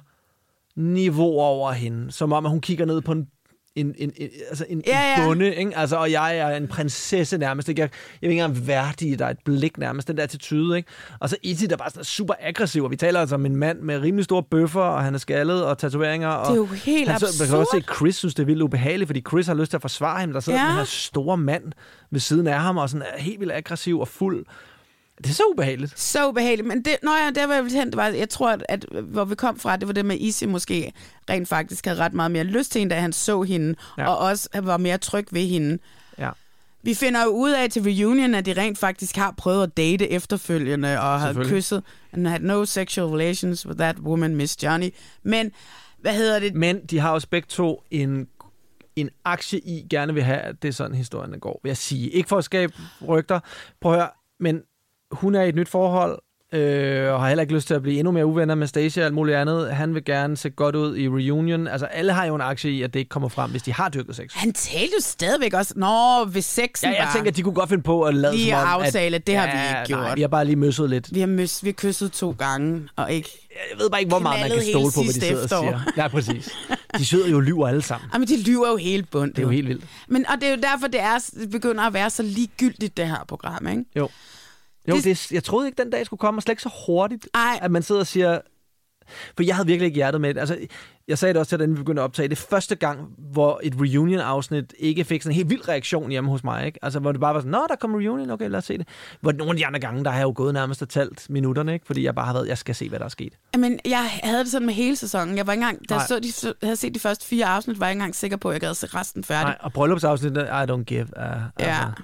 niveau over hende. Som om, at hun kigger ned på en en, en, en, altså en, Ja, en ja. bonde, ikke? Altså, og jeg er en prinsesse nærmest. Ikke? Jeg, jeg vil ikke engang værdige dig et blik nærmest, den der attitude. Ikke? Og så Izzy, der bare sådan er super aggressiv, og vi taler altså om en mand med rimelig store bøffer, og han er skaldet og tatoveringer. Og Det er jo helt han, så, Man kan også se, absurd. at Chris synes, det er vildt ubehageligt, fordi Chris har lyst til at forsvare ham. Der sidder Ja. den her store mand ved siden af ham, og sådan er helt vildt aggressiv og fuld. Det er så ubehageligt. Så ubehageligt. Men det, når jeg, der var jeg vil hen, det var, jeg tror, at, at, hvor vi kom fra, det var det med Izzy måske rent faktisk havde ret meget mere lyst til hende, da han så hende, Ja. og også var mere tryg ved hende. Ja. Vi finder jo ud af til reunion, at de rent faktisk har prøvet at date efterfølgende, og har kysset, and had no sexual relations with that woman, Miss Johnny. Men hvad hedder det? Men de har også begge to en, en aktie i, gerne vil have, at det er sådan, historien går, vil jeg sige. Ikke for at skabe rygter. Prøv at høre, men hun er i et nyt forhold, øh, og har heller ikke lyst til at blive endnu mere uvenner med Stacey og alt muligt andet. Han vil gerne se godt ud i reunion. Altså, alle har jo en aktie i, at det ikke kommer frem, hvis de har dyrket sex. Han talte jo stadigvæk også, nå, hvis sexen Ja, jeg bare... tænker, at de kunne godt finde på at lade Lige som om, aftale, at, det har vi ikke gjort. Nej, vi har bare lige møsset lidt. Vi har, møs, vi har kysset to gange, og ikke... Jeg ved bare ikke, hvor meget man kan stole hele på, hvad de sidste sidder og efterår. siger. Ja, præcis. De sidder jo og lyver alle sammen. Jamen, de lyver jo helt bundt. Det er jo helt vildt. Men, og det er jo derfor, det, er, det begynder at være så ligegyldigt, det her program, ikke? Jo. Jo, Det- det, jeg troede ikke, den dag skulle komme, og slet ikke så hurtigt, Ej. at man sidder og siger... For jeg havde virkelig ikke hjertet med det. Altså, jeg sagde det også til, da vi begyndte at optage. Det første gang, hvor et reunion-afsnit ikke fik sådan en helt vild reaktion hjemme hos mig. Ikke? Altså, hvor det bare var sådan, nå, der kommer reunion, okay, lad os se det. Hvor nogle af de andre gange, der har jeg jo gået nærmest og talt minutterne, ikke? fordi jeg bare har været, jeg skal se, hvad der er sket. Men jeg havde det sådan med hele sæsonen. Jeg var ikke engang, da jeg så de, havde set de første fire afsnit, var jeg ikke engang sikker på, at jeg gad se resten færdig. Nej, og bryllupsafsnittet, I don't give. Uh, Ja. altså.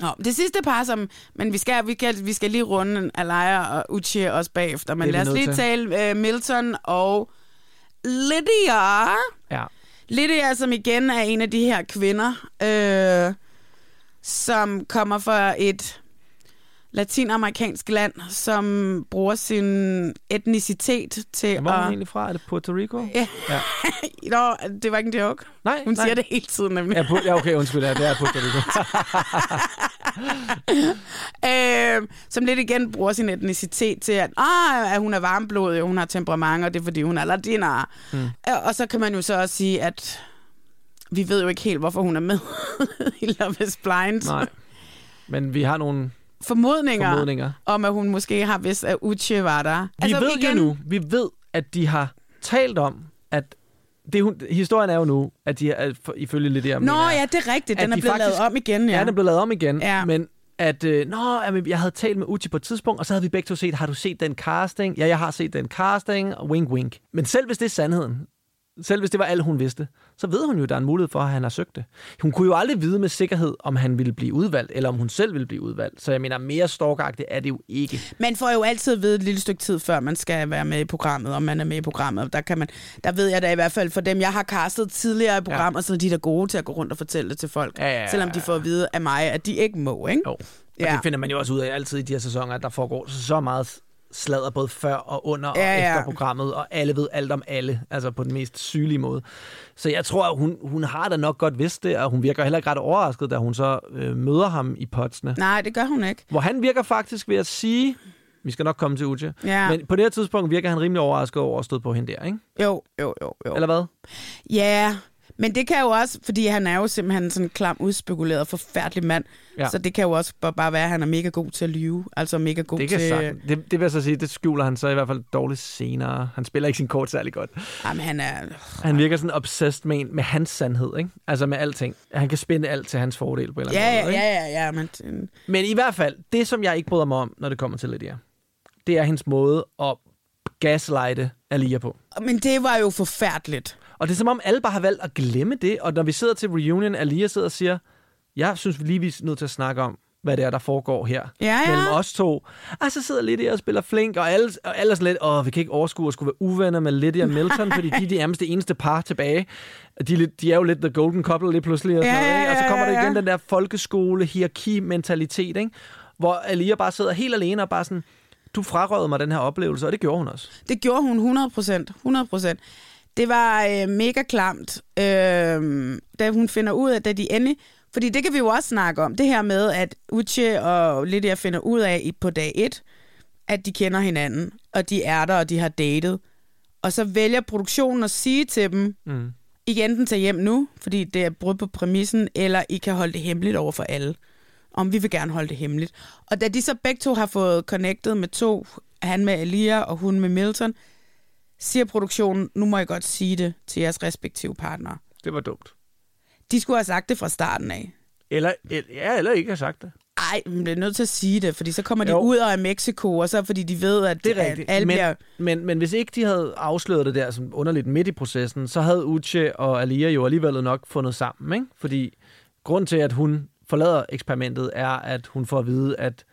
Nå, det sidste par, som... Men vi skal, vi skal, vi skal lige runde Alaya og Uche også bagefter. Men lad os lige til. tale uh, Milton og Lydia. Ja. Lydia, som igen er en af de her kvinder, øh, som kommer fra et latinamerikansk land, som bruger sin etnicitet til Hvor er hun at... egentlig fra? Er det Puerto Rico? Ja. ja. (laughs) Nå, det var ikke en joke. Nej, Hun nej. siger det hele tiden nemlig. Ja, okay, undskyld, ja, det er Puerto Rico. (laughs) øh, som lidt igen bruger sin etnicitet til, at, ah, at hun er varmblodig, og hun har temperament, og det er, fordi hun er latiner. Mm. Øh, Og så kan man jo så også sige, at vi ved jo ikke helt, hvorfor hun er med (laughs) i Love is Blind. Nej. Men vi har nogle Formodninger, formodninger. om, at hun måske har vidst, at Uche var der. Vi altså, ved igen... jo nu, vi ved, at de har talt om, at det, hun, historien er jo nu, at de er, ifølge lidt Nå ja, det er rigtigt. Den er de blevet lavet om igen. Ja. Ja, den er blevet lavet om igen. Ja. Men at, øh, nå, jamen, jeg havde talt med Uchi på et tidspunkt, og så havde vi begge to set, har du set den casting? Ja, jeg har set den casting, wink, wink. Men selv hvis det er sandheden, selv hvis det var alt, hun vidste, så ved hun jo, at der er en mulighed for, at han har søgt det. Hun kunne jo aldrig vide med sikkerhed, om han ville blive udvalgt, eller om hun selv ville blive udvalgt. Så jeg mener, mere stalkeragtigt er det jo ikke. Man får jo altid at vide et lille stykke tid, før man skal være med i programmet, om man er med i programmet. Der, kan man, der ved jeg da i hvert fald, for dem, jeg har castet tidligere i programmer, ja. så er de der gode til at gå rundt og fortælle det til folk. Ja, ja, ja, Selvom de får at vide af mig, at de ikke må, ikke? Jo. Og Ja. det finder man jo også ud af altid i de her sæsoner, at der foregår så meget sladder både før og under Ja, og ja. efter programmet, og alle ved alt om alle, altså på den mest sygelige måde. Så jeg tror, at hun, hun har da nok godt vidst det, og hun virker heller ikke ret overrasket, da hun så øh, møder ham i potsene. Nej, det gør hun ikke. Hvor han virker faktisk ved at sige, vi skal nok komme til Uche, Ja. men på det her tidspunkt virker han rimelig overrasket over at støde på hende der, ikke? Jo, jo, jo. jo. Eller hvad? Ja, men det kan jo også, fordi han er jo simpelthen sådan en klam, udspekuleret, forfærdelig mand. Ja. Så det kan jo også bare- være, at han er mega god til at lyve. Altså mega god Det kan til... sagtens. det, det vil jeg så sige, det skjuler han så i hvert fald dårligt senere. Han spiller ikke sin kort særlig godt. Jamen, han er... Han virker sådan obsessed med, en, med hans sandhed, ikke? Altså med alting. Han kan spænde alt til hans fordel på en eller anden ja, måde. ikke? ja, ja, ja, men... Men i hvert fald, det som jeg ikke bryder mig om, når det kommer til Lydia, det er hendes måde at gaslighte Alia på. Men det var jo forfærdeligt. Og det er som om alle bare har valgt at glemme det, og når vi sidder til reunion, Alia sidder og siger, jeg synes vi lige, vi er nødt til at snakke om, hvad det er, der foregår her. Ja, ja. Mellem os to. Og så sidder Lydia og spiller flink, og alle, og alle er lidt, åh, vi kan ikke overskue at skulle være uvenner med Lydia (laughs) og Milton, fordi de er de nærmest det eneste par tilbage. De er, lidt, de er jo lidt the golden couple lige pludselig. Og, sådan Ja, noget, ikke? og så kommer ja, der ja, igen ja. den der folkeskole, hierarki-mentalitet, ikke? hvor Alia bare sidder helt alene og bare sådan, du frarøvede mig den her oplevelse, og det gjorde hun også. Det gjorde hun 100 procent. 100 procent. Det var øh, mega klamt, øh, da hun finder ud af, da de endelig... Fordi det kan vi jo også snakke om, det her med, at Uche og Lydia finder ud af på dag 1, at de kender hinanden, og de er der, og de har datet. Og så vælger produktionen at sige til dem, Mm. I kan enten tage hjem nu, fordi det er brud på præmissen, eller I kan holde det hemmeligt over for alle. Om vi vil gerne holde det hemmeligt. Og da de så begge to har fået connected med to, han med Elia og hun med Milton, siger produktionen, nu må I godt sige det til jeres respektive partnere. Det var dumt. De skulle have sagt det fra starten af. Eller, el- ja, eller ikke have sagt det. Ej, men det er nødt til at sige det, fordi så kommer de Jo. ud af Mexico, og så fordi de ved, at, Det er rigtigt. alle men, bliver... men, men hvis ikke de havde afsløret det der som underligt midt i processen, så havde Uche og Alia jo alligevel nok fundet sammen. Ikke? Fordi grund til, at hun forlader eksperimentet, er, at hun får at vide, at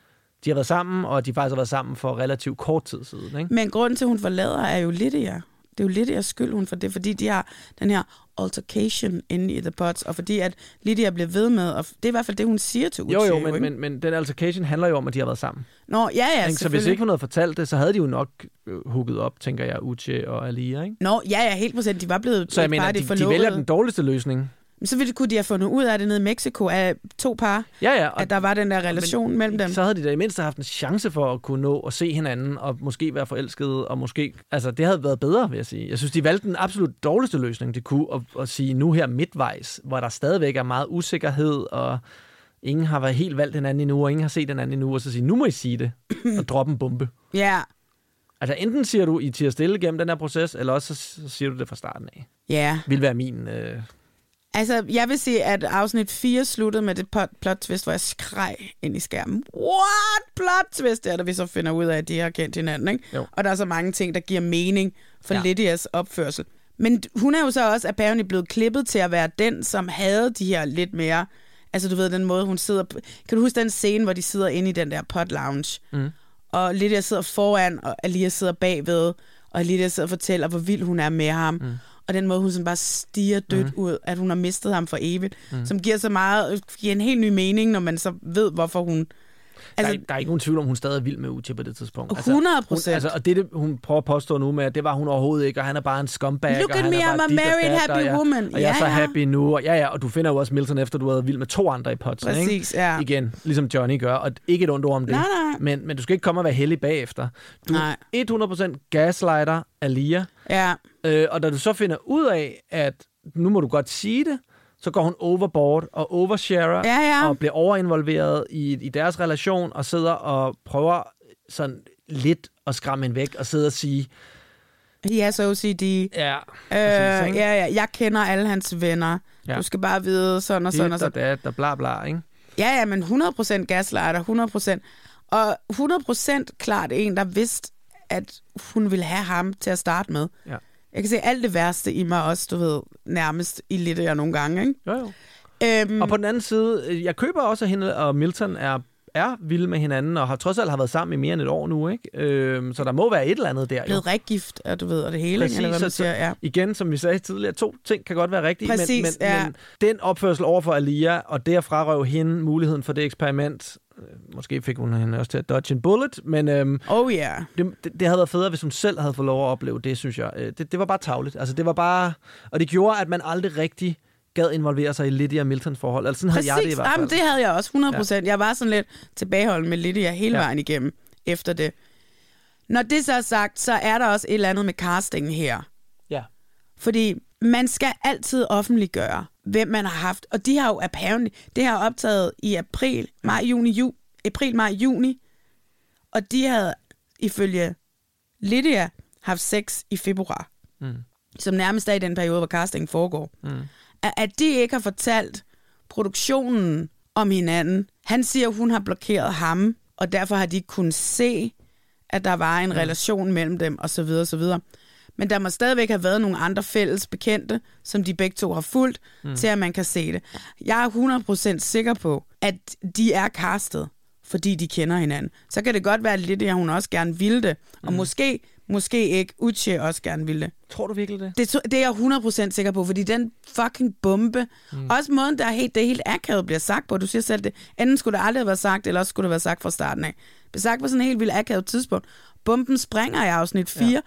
de har været sammen, og de faktisk har været sammen for relativt kort tid siden. Ikke? Men grunden til, at hun forlader, er jo Lydia. Det er jo Lydias skyld, hun for det, fordi de har den her altercation inde i The Pots, og fordi at Lydia bliver ved med, og det er i hvert fald det, hun siger til Uche. Jo, jo, ikke? men, men, men den altercation handler jo om, at de har været sammen. Nå, ja, ja, så hvis ikke hun havde fortalt det, så havde de jo nok øh, hooket op, tænker jeg, Uche og Alia. Ikke? Nå, ja, ja, helt procent. De var blevet Så jeg mener, de, de vælger den dårligste løsning. Men så ville, kunne de have fundet ud af det nede i Mexico af to par, Ja, ja. Og, at der var den der relation men, mellem dem. Så havde de da i mindste haft en chance for at kunne nå at se hinanden, og måske være forelskede, og måske... Altså, det havde været bedre, vil jeg sige. Jeg synes, de valgte den absolut dårligste løsning, de kunne, at, at sige nu her midtvejs, hvor der stadigvæk er meget usikkerhed, og ingen har været helt valgt hinanden endnu, og ingen har set hinanden endnu, og så sige, nu må I sige det, (clears throat) og droppe en bombe. Ja, Altså, enten siger du, I tiger stille gennem den her proces, eller også så, siger du det fra starten af. ja. Vil være min... Øh, Altså, jeg vil sige, at afsnit 4 sluttede med det plot, twist, hvor jeg skreg ind i skærmen. What? Plot twist? Det er, da vi så finder ud af, at de har kendt hinanden, ikke? Jo. Og der er så mange ting, der giver mening for ja. Lydias opførsel. Men hun er jo så også apparently blevet klippet til at være den, som havde de her lidt mere... Altså, du ved, den måde, hun sidder... på- Kan du huske den scene, hvor de sidder inde i den der pot lounge? Mm. Og Lydia sidder foran, og Alia sidder bagved, og Lydia sidder og fortæller, hvor vild hun er med ham. Mm. Og den måde, hun sådan bare stiger dødt mm. ud, at hun har mistet ham for evigt, mm. som giver så meget, giver en helt ny mening, når man så ved, hvorfor hun... Altså, Altså, der, er, der er ikke nogen tvivl om, hun stadig er vild med Uche på det tidspunkt. 100%. hun, altså, og det, det, hun prøver at påstå nu med, at det var hun overhovedet ikke, og han er bare en scumbag. Look at me, er I'm a married, dat, happy og jeg, woman. Og jeg er Ja, så ja. happy nu. Og, ja, ja, og du finder jo også Milton efter, du har været vild med to andre i potsen. Præcis, ikke? ja. Igen, ligesom Johnny gør, og ikke et ondt ord om det. Nej, nej. Men, men du skal ikke komme og være heldig bagefter. Du Nej. er 100% gaslighter Alia. ja, Øh, og da du så finder ud af, at nu må du godt sige det, så går hun overboard og oversharer Ja, ja. og bliver overinvolveret i, i deres relation og sidder og prøver sådan lidt at skræmme hende væk og sidder og sige, he has OCD. ja, Øh, ja, ja, jeg kender alle hans venner. Ja. Du skal bare vide sådan og sådan og sådan. dat og bla bla, ikke? Ja, ja, men 100% gaslighter, 100%. Og 100% klart en, der vidste, at hun ville have ham til at starte med. Ja. Jeg kan se alt det værste i mig også, du ved, nærmest i lidt af nogle gange, ikke? Jo, jo. Øhm, Og på den anden side, øh, jeg køber også, at hende og Milton er, er vilde med hinanden, og har trods alt har været sammen i mere end et år nu, ikke? Øhm, så der må være et eller andet der, blevet riggift, og du ved, og det hele, Præcis, eller hvad man siger, ja. Igen, som vi sagde tidligere, to ting kan godt være rigtige, men, Præcis, men, ja. men den opførsel over for Alia, og det at frarøve hende muligheden for det eksperiment, måske fik hun hende også til at dodge en bullet, men øhm, Oh. Yeah. det, det, det havde været federe, hvis hun selv havde fået lov at opleve det, synes jeg. Øh, Det, det var bare tavligt. Altså, det var bare... Og det gjorde, at man aldrig rigtig gad involvere sig i Lydia og Miltons forhold. Altså, sådan havde jeg det i hvert fald. Jamen, det havde jeg også, 100%. Ja. Jeg var sådan lidt tilbageholden med Lydia hele ja. vejen igennem efter det. Når det så er sagt, så er der også et eller andet med castingen her. Ja. Fordi man skal altid offentliggøre, hvem man har haft. Og de har jo apparently, det har optaget i april, maj, juni, ju, april, maj, juni. Og de havde ifølge Lydia haft sex i februar. Mm. Som nærmest er i den periode, hvor castingen foregår. Mm. At, at de ikke har fortalt produktionen om hinanden. Han siger, at hun har blokeret ham, og derfor har de ikke kunnet se, at der var en relation mellem dem, og så Men der må stadigvæk have været nogle andre fælles bekendte, som de begge to har fulgt, mm. til at man kan se det. Jeg er 100% sikker på, at de er castet. fordi de kender hinanden. Så kan det godt være lidt, at hun også gerne ville det. Og Mm. måske, måske ikke, Uche også gerne ville det. Tror du virkelig det? Det, det er jeg 100% sikker på, fordi den fucking bombe, mm. også måden, der er helt, det helt akavet bliver sagt på, du siger selv det, enten skulle det aldrig have været sagt, eller også skulle det være sagt fra starten af. Det blev sagt på sådan en helt vildt akavet tidspunkt. Bomben springer i afsnit 4, ja.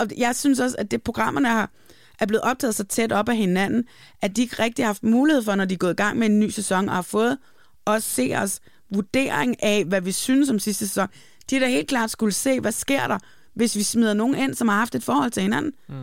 Og jeg synes også, at det programmerne har, er blevet optaget så tæt op af hinanden, at de ikke rigtig har haft mulighed for, når de er gået i gang med en ny sæson, og har fået os se os vurdering af, hvad vi synes om sidste sæson. De har da helt klart skulle se, hvad sker der, hvis vi smider nogen ind, som har haft et forhold til hinanden. Mm.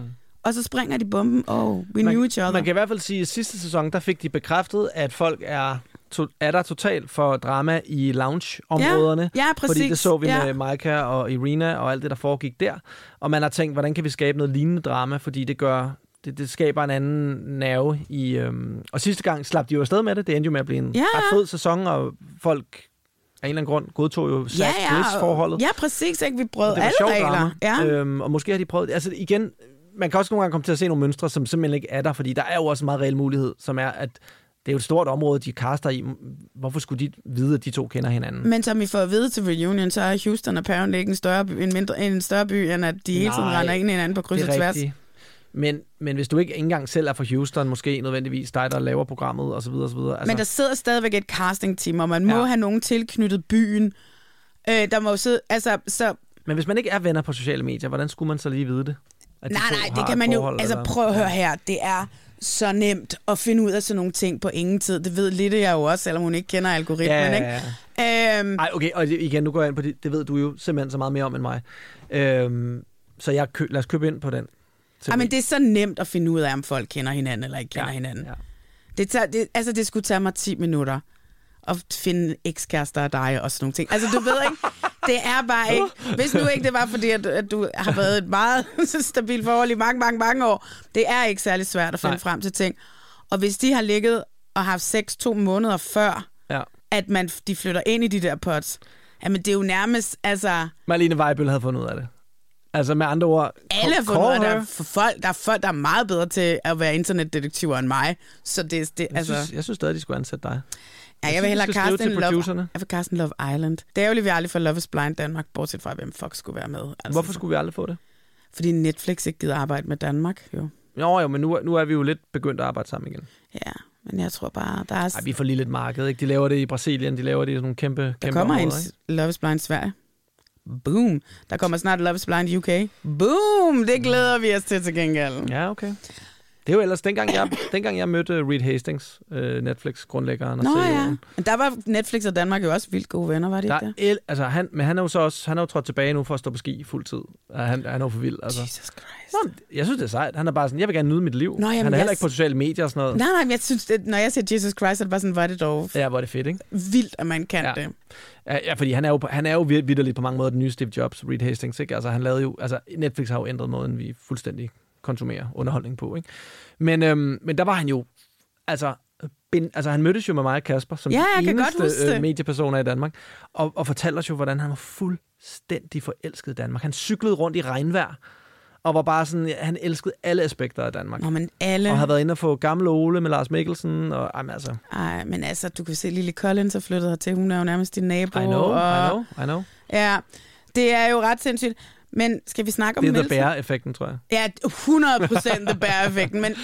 Og så springer de bomben, oh, we man, knew each other. Man kan i hvert fald sige, at sidste sæson, der fik de bekræftet, at folk er, to, er der totalt for drama i lounge-områderne. Ja, ja, Fordi præcis. det så vi Ja. med Maika og Irina og alt det, der foregik der. Og man har tænkt, hvordan kan vi skabe noget lignende drama, fordi det gør... Det, det skaber en anden nerve i... Øhm, og sidste gang slap de jo afsted med det. Det endte jo med at blive en Ja, ret ja. fed sæson, og folk af en eller anden grund godtog jo ja, Zach ja, forholdet ja, præcis. Ikke? Vi brød alle sjovt regler. Ja. Øhm, og måske har de prøvet... Altså igen, man kan også nogle gange komme til at se nogle mønstre, som simpelthen ikke er der, fordi der er jo også en meget reel mulighed, som er, at det er jo et stort område, de kaster i. Hvorfor skulle de vide, at de to kender hinanden? Men som vi får at vide til reunion, så er Houston apparently ikke en større by, en, mindre, en større by, end at de hele tiden render ind i hinanden på kryds og tværs. rigtigt. Men, men hvis du ikke engang selv er fra Houston, måske nødvendigvis dig, der laver programmet osv. osv. Altså, Men der sidder stadigvæk et casting-team, og man må Ja. have nogen tilknyttet byen. Øh, der må jo sidde, altså, så, men hvis man ikke er venner på sociale medier, hvordan skulle man så lige vide det? Nej, nej, det kan man jo, forhold, altså eller- prøv at høre her, det er så nemt at finde ud af sådan nogle ting på ingen tid. Det ved Litte jeg jo også, selvom hun ikke kender algoritmen, Ja, ja, ikke? ja. Øhm, Ej, okay, og igen, nu går jeg ind på det. Det ved du jo simpelthen så meget mere om end mig. Øhm, så jeg kø, lad os købe ind på den. Ej, men det er så nemt at finde ud af, om folk kender hinanden eller ikke kender Ja, hinanden. ja. Det, tager, det, altså, det skulle tage mig 10 minutter at finde ekskærester af dig og sådan nogle ting. Altså, du ved ikke, det er bare ikke... Hvis nu ikke det var fordi, at, at du har været et meget (laughs) stabilt forhold i mange, mange, mange år, det er ikke særlig svært at finde Nej. Frem til ting. Og hvis de har ligget og haft sex to måneder før, Ja. at man, de flytter ind i de der pots, jamen det er jo nærmest, altså... Marlene Weibøl havde fundet ud af det. Altså med andre ord... Alle har fundet ud af, er for folk, der er folk, der er meget bedre til at være internetdetektiver end mig. Så det, det Jeg, altså... synes, jeg synes stadig, de skulle ansætte dig. Ja, jeg, synes, vil vi hellere en til Love, jeg vil kaste en Love Island. Det er jo lige, vi aldrig får Love is Blind Danmark, bortset fra, hvem fuck skulle være med. Altså, Hvorfor skulle vi aldrig få det? Fordi Netflix ikke gider arbejde med Danmark, jo. Jo, jo, men nu, nu er vi jo lidt begyndt at arbejde sammen igen. Ja, men jeg tror bare, der er... Ej, vi får lige lidt marked, ikke? De laver det i Brasilien, de laver det i sådan nogle kæmpe, Der kæmpe kommer en områder, ikke? Love is Blind Sverige. Boom. Der kommer snart Love is Blind UK. Boom. Det glæder vi os til til gengæld. Ja, okay. Det er jo ellers, dengang jeg, (coughs) dengang jeg mødte Reed Hastings, øh, Netflix-grundlæggeren og Nå CEO'en, ja. Men der var Netflix og Danmark jo også vildt gode venner, var det Der ikke det? el, altså han, men han er jo så også, han er jo trådt tilbage nu for at stå på ski fuld tid. Han, han er jo for vild, altså. Jesus Christ. Nå, jeg synes, det er sejt. Han er bare sådan, jeg vil gerne nyde mit liv. Nå, jamen, han er heller ikke på sociale medier og sådan noget. Nej, nej, men jeg synes, det, når jeg siger Jesus Christ, så er det bare sådan, er det dog Ja, hvor er det fedt, ikke? vildt, at man kan Ja. det. Ja, fordi han er jo, han er jo vitterligt på mange måder den nye Steve Jobs, Reed Hastings, ikke? Altså, han lavede jo, altså, Netflix har jo ændret måden, vi fuldstændig konsumerer underholdning på, ikke? Men, øhm, men der var han jo, altså, ben, altså han mødtes jo med mig og Kasper, som Ja, de eneste øh, mediepersoner i Danmark, og, og fortalte os jo, hvordan han var fuldstændig forelsket i Danmark. Han cyklede rundt i regnvejr, og var bare sådan, han elskede alle aspekter af Danmark. Nå, men alle... Og har været inde og få gamle Ole med Lars Mikkelsen, og jamen, altså, Ej, men altså, du kan se, Lille Collins er flyttet hertil. Hun er jo nærmest din nabo. I know, og... I know, I know. Ja, det er jo ret sindssygt. Men skal vi snakke om Det er The? Bear-effekten, tror jeg. Ja, 100 procent The Bear-effekten. Men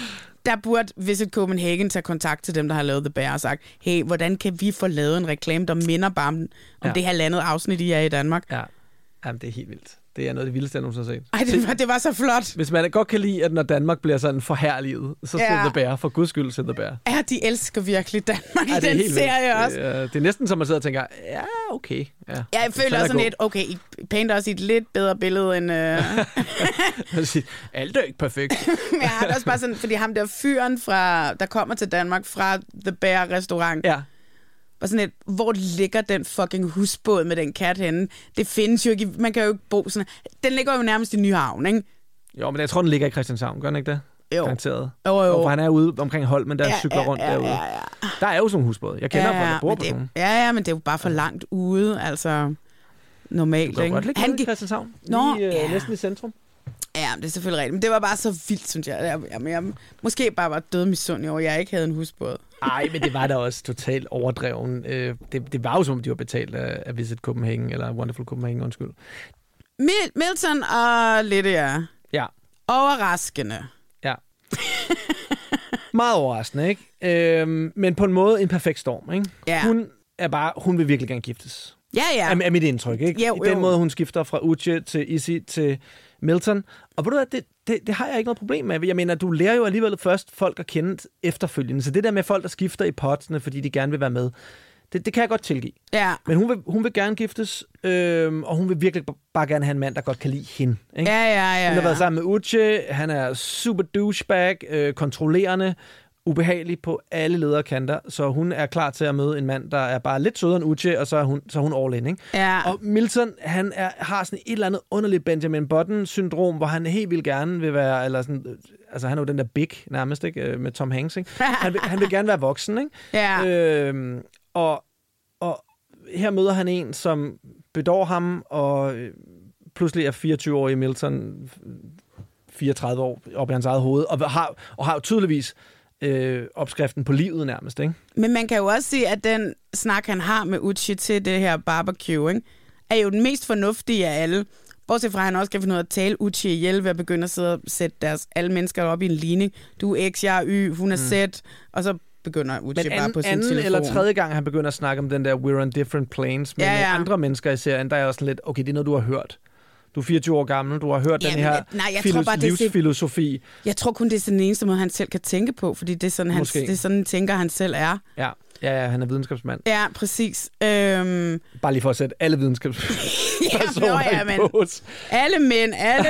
der burde Visit Copenhagen tage kontakt til dem, der har lavet The Bear og sagt, hey, hvordan kan vi få lavet en reklame, der minder bare om, om Ja. det her landet afsnit, I er i Danmark? Ja, jamen, det er helt vildt. Det er noget af det vildeste, jeg nogensinde har set. Ej, det var, det var så flot. Hvis man godt kan lide, at når Danmark bliver sådan forherliget, så Ja. ja. The Bear. For guds skyld, The Bear. Ja, de elsker virkelig Danmark Ja, i det er den serie vildt. også. Det, er- det er næsten som, man sidder og tænker, ja, okay. Ja, Ja, jeg føler er også sådan lidt, okay, I painter også i et lidt bedre billede end... Øh... (laughs) Alt er ikke perfekt. (laughs) Men jeg har det også bare sådan, fordi ham der fyren, fra, der kommer til Danmark fra The Bear restaurant, ja. Var sådan et, hvor ligger den fucking husbåd med den kat henne? Det findes jo ikke, man kan jo ikke bo sådan. Den ligger jo nærmest i Nyhavn, ikke? Jo, men jeg tror, den ligger i Christianshavn, gør den ikke det? Jo. Garanteret. Jo, jo. For han er ude omkring Holmen, der Ja, cykler ja, rundt ja, derude. ja, ja. Der er jo sådan nogle husbåde. Jeg kender ja, folk, der bor på det, nogle. ja, ja, men det er jo bare for langt ude, altså normalt, Du kan ikke? godt ligge Han i Christianshavn. Nå, Lige, øh, ja. Næsten i centrum. Ja, det er selvfølgelig rigtigt. Men det var bare så vildt, synes jeg. Jeg, jeg, jeg måske bare var død misundelig over, at jeg ikke havde en husbåd. Nej, men det var da også totalt overdreven. Øh, det, det var jo som om, de var betalt af, af Visit Copenhagen, eller Wonderful Copenhagen, undskyld. Mil- Milton og Lydia. Ja. Overraskende. Ja. Meget overraskende, ikke? Øhm, men på en måde en perfekt storm, ikke? Ja. Hun er bare, hun vil virkelig gerne giftes. Ja, ja. Er, er mit indtryk, ikke? Jo, I den jo. måde, hun skifter fra Uche til Izzy til Milton. Og ved du hvad, det, det, det har jeg ikke noget problem med. Jeg mener, du lærer jo alligevel først folk at kende efterfølgende. Så det der med folk, der skifter i potsene, fordi de gerne vil være med, det, det kan jeg godt tilgive. Ja. Men hun vil, hun vil gerne giftes, øhm, og hun vil virkelig bare gerne have en mand, der godt kan lide hende. Ikke? Ja, ja, ja. Hun har ja. været sammen med Uche. Han er super douchebag, øh, kontrollerende, ubehagelig på alle lederkanter. Så hun er klar til at møde en mand, der er bare lidt sødere end Uche, og så er hun, så er hun all in. Ikke? Ja. Og Milton, han er, har sådan et eller andet underligt Benjamin Button-syndrom, hvor han helt vildt gerne vil være, eller sådan, altså han er jo den der big nærmest, ikke? Øh, med Tom Hanks. Ikke? Han, vil, han vil gerne være voksen, ikke? (laughs) Ja. Øhm, og, og her møder han en, som bedår ham, og øh, pludselig er 24-årige Milton 34 år op i hans eget hoved, og har, og har jo tydeligvis øh, opskriften på livet nærmest, ikke? Men man kan jo også sige, at den snak, han har med Uchi til det her barbecue, ikke, er jo den mest fornuftige af alle. Bortset fra, at han også kan finde ud af at tale Uchi ihjel ved at begynde at sidde og sætte deres, alle mennesker op i en ligning. Du er X, jeg er Y, hun er Z, og så begynder Uchi Men bare på anden, sin anden telefon. eller tredje gang, han begynder at snakke om den der We're on different planes med ja. ja. andre mennesker i serien, der er også lidt, okay, det er noget, du har hørt. Du er 24 år gammel, du har hørt den Jamen, her jeg- nej, jeg tror filos- bare, det livsfilosofi. Jeg tror kun, det er sådan den eneste måde, han selv kan tænke på, fordi det er sådan, han, det er sådan tænker, han selv er. Ja, ja, ja, han er videnskabsmand. Ja, præcis. Øhm, Bare lige for at sætte alle videnskabspersoner (laughs) ja, i men- alle mænd, alle,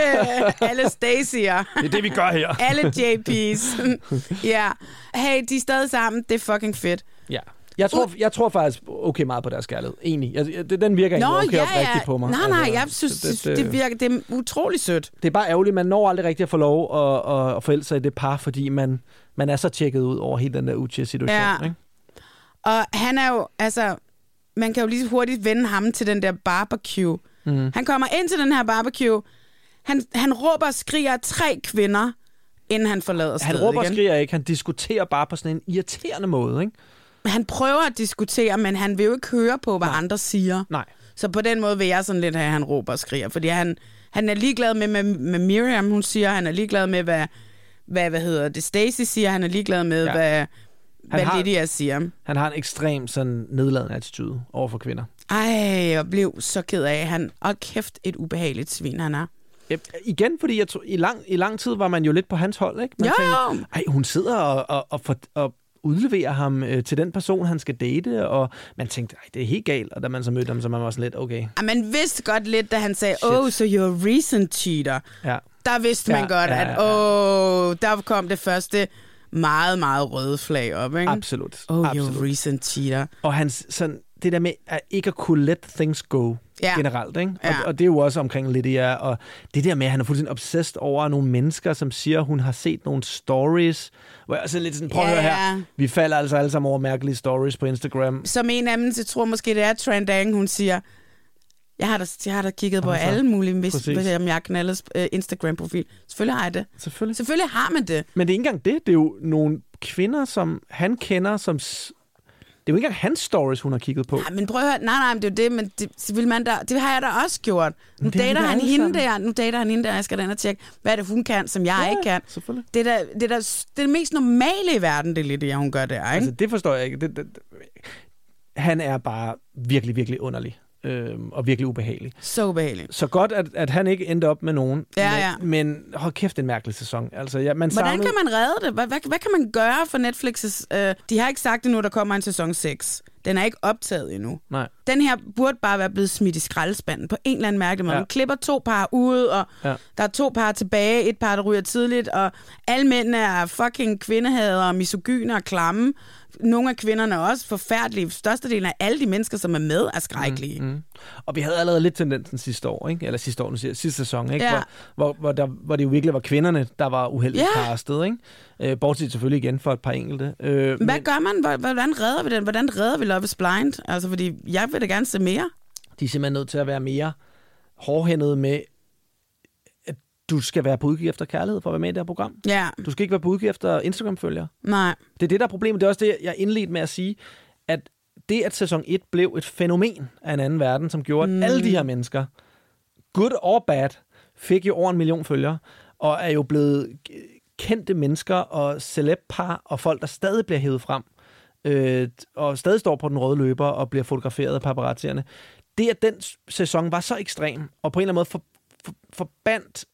alle Stacy'er. (laughs) Det er det, vi gør her. alle JP's. (laughs) ja. Hey, de er stadig sammen. Det er fucking fedt. Ja. Jeg tror, jeg tror faktisk okay meget på deres kærlighed. Enig. Jeg, det- den virker Nå, egentlig okay ja, ja. på mig. Nej, nej, Altså, jeg synes, det, det, det virker, det er utrolig sødt. Det er bare ærgerligt, man når aldrig rigtig at få lov at, at, at forælde sig i det par, fordi man, man er så tjekket ud over hele den der Uche-situation. Ja. Ikke? Og han er jo, altså, man kan jo lige hurtigt vende ham til den der barbecue. Mm. Han kommer ind til den her barbecue. Han, han råber og skriger tre kvinder, inden han forlader stedet Han råber og igen. skriger ikke, han diskuterer bare på sådan en irriterende måde. Ikke? Han prøver at diskutere, men han vil jo ikke høre på, hvad Nej. andre siger. Nej. Så på den måde vil jeg sådan lidt have, at han råber og skriger. Fordi han, han er ligeglad med, med, med Miriam, hun siger. Han er ligeglad med, hvad, hvad, hvad hedder det, Stacy siger. Han er ligeglad med, Ja. hvad, hvad har- Lydia siger. Han har en ekstrem sådan nedladende attitude over for kvinder. Ej, jeg blev så ked af. Han, og kæft, et ubehageligt svin, han er. Ja, igen, fordi jeg tror, i, lang, i lang tid var man jo lidt på hans hold. Ikke? Man jo. tænkte, Ej, hun sidder og, og, og, for, og udleverer ham øh, til den person, han skal date, og man tænkte, det er helt galt. Og da man så mødte ham, så man var sådan lidt, okay. Ej, man vidste godt lidt, da han sagde, Shit. oh, so you're a recent cheater. Ja. Der vidste man Ja, godt, ja, at ja. åh, der kom det første meget, meget røde flag op, ikke? Absolut. Oh, Absolut. you're a recent cheater. Og hans, sådan, det der med at ikke at kunne let things go Ja. generelt. Ikke? Ja. Og, og det er jo også omkring Lydia. Og det der med, at han er fuldstændig obsessed over nogle mennesker, som siger, at hun har set nogle stories. Hvor jeg er sådan lidt sådan, prøv at Ja, høre her. Vi falder altså alle sammen over mærkelige stories på Instagram. Som en af dem, så tror måske, det er Trendang, hun siger, jeg har da, jeg har da kigget på Og så- alle mulige, hvis, hvis jeg har knaldet uh, Instagram-profil. Selvfølgelig har jeg det. Selvfølgelig. Selvfølgelig har man det. Men det er ikke engang det. Det er jo nogle kvinder, som han kender, som... Det er jo ikke engang hans stories, hun har kigget på. Nej, men prøv at høre, nej, nej, men det er jo det, men det, vil man da, det har jeg da også gjort. Nu det dater da han hende der, nu dater han hende der, jeg skal da og tjekke, hvad er det, hun kan, som jeg Ja, ikke kan. Det er, da, det, er da, det er det mest normale i verden, det er lidt det, hun gør der, ikke? Altså, det forstår jeg ikke. Det, det, det, han er bare virkelig, virkelig underlig. Øhm, og virkelig ubehagelig. Så ubehageligt. Så godt, at, at han ikke endte op med nogen. Ja, men, ja. men hold kæft, en mærkelig sæson. Altså, ja, man Hvordan savnede, kan man redde det? Hvad, hvad, hvad kan man gøre for Netflix's... Øh, de har ikke sagt endnu, der kommer en sæson 6. Den er ikke optaget endnu. Nej. Den her burde bare være blevet smidt i skraldespanden på en eller anden mærkelig måde. Ja. Man klipper to par ud, og Ja. der er to par tilbage. Et par, der ryger tidligt, og alle mændene er fucking kvindehader, misogyner og klamme. Nogle af kvinderne er også forfærdelige. Størstedelen af alle de mennesker, som er med, er skrækkelige. Mm. Og vi havde allerede lidt tendensen sidste år, ikke? eller sidste år, nu siger jeg, sidste sæson, ikke? Ja. Hvor, hvor, hvor, der, hvor det jo virkelig var kvinderne, der var uheldigt Ja. castet. Ikke? Øh, bortset selvfølgelig igen for et par enkelte. Øh, Hvad gør man? Hvor- Hvordan redder vi den? Hvordan redder vi Love is Blind? Altså, fordi jeg vil da gerne se mere. de er simpelthen nødt til at være mere hårdhændede med, at du skal være på udkig efter kærlighed for at være med i det her program. Ja. Du skal ikke være på udkig efter Instagram-følgere. Nej. Det er det, der er problemet. Det er også det, jeg indledte med at sige, at det, at sæson 1 blev et fænomen af en anden verden, som gjorde, at Mm. alle de her mennesker, good or bad, fik jo over en million følgere, og er jo blevet kendte mennesker og celebpar og folk, der stadig bliver hævet frem, øh, og stadig står på den røde løber og bliver fotograferet af paparazzierne. Det, at den sæson var så ekstrem, og på en eller anden måde for, for, forbandt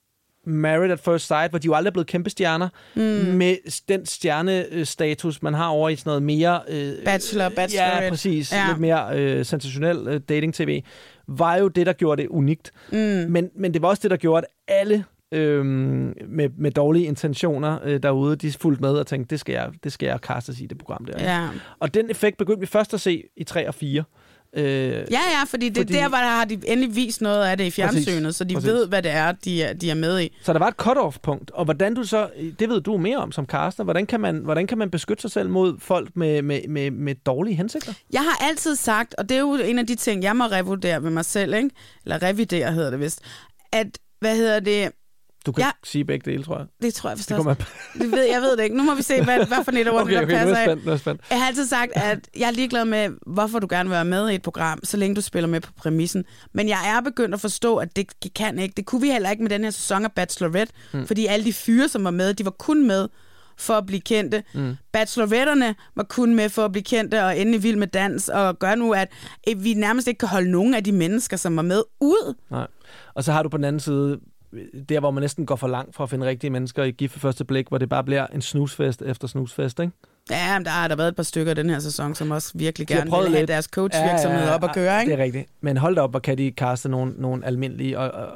Married at First Sight, hvor de jo aldrig er blevet kæmpe stjerner, Mm. med den stjernestatus, man har over i sådan noget mere... Øh, Bachelor, bachelorette. Ja, præcis. Ja. Ja. Lidt mere øh, sensationel øh, dating-tv, var jo det, der gjorde det unikt. Mm. Men, men det var også det, der gjorde, at alle øh, med, med dårlige intentioner øh, derude, de fulgte med og tænkte, det skal jeg, det skal jeg castes i det program der. ikke? Ja. Og den effekt begyndte vi først at se i 3 og 4. Øh, Ja, ja, fordi det Fordi- der, hvor der har de endelig vist noget af det i fjernsynet, Præcis. så de Præcis. ved, hvad det er, de er, de er med i. Så der var et cut-off-punkt, og hvordan du så, det ved du mere om som caster, hvordan kan man, hvordan kan man beskytte sig selv mod folk med, med, med, med dårlige hensigter? Jeg har altid sagt, og det er jo en af de ting, jeg må revurdere ved mig selv, ikke? eller revidere hedder det vist, at, hvad hedder det, Du kan Ja. sige begge dele, tror jeg. det tror jeg vist Det kommer Det ved, jeg ved det ikke. Nu må vi se, hvad, hvad for et ord, (laughs) Okay, der okay, nu er passer af. spændt, nu er spændt. Jeg har altid sagt, at jeg er ligeglad med, hvorfor du gerne vil være med i et program, så længe du spiller med på præmissen. Men jeg er begyndt at forstå, at det kan ikke. Det kunne vi heller ikke med den her sæson af Bachelorette, Mm. fordi alle de fyre, som var med, de var kun med for at blive kendte. Mm. Bacheloretterne var kun med for at blive kendte og ende i vild med dans, og gør nu, at vi nærmest ikke kan holde nogen af de mennesker, som var med, ud. Nej. Og så har du på den anden side, der hvor man næsten går for langt for at finde rigtige mennesker i gift for første blik, hvor det bare bliver en snusfest efter snusfest, ikke? Ja, men der har der været et par stykker den her sæson, som også virkelig gerne vil have lidt. deres coachvirksomhed op at køre, ikke? Det er rigtigt. Men hold da op, hvor kan de kaste nogle, nogle almindelige, og, og,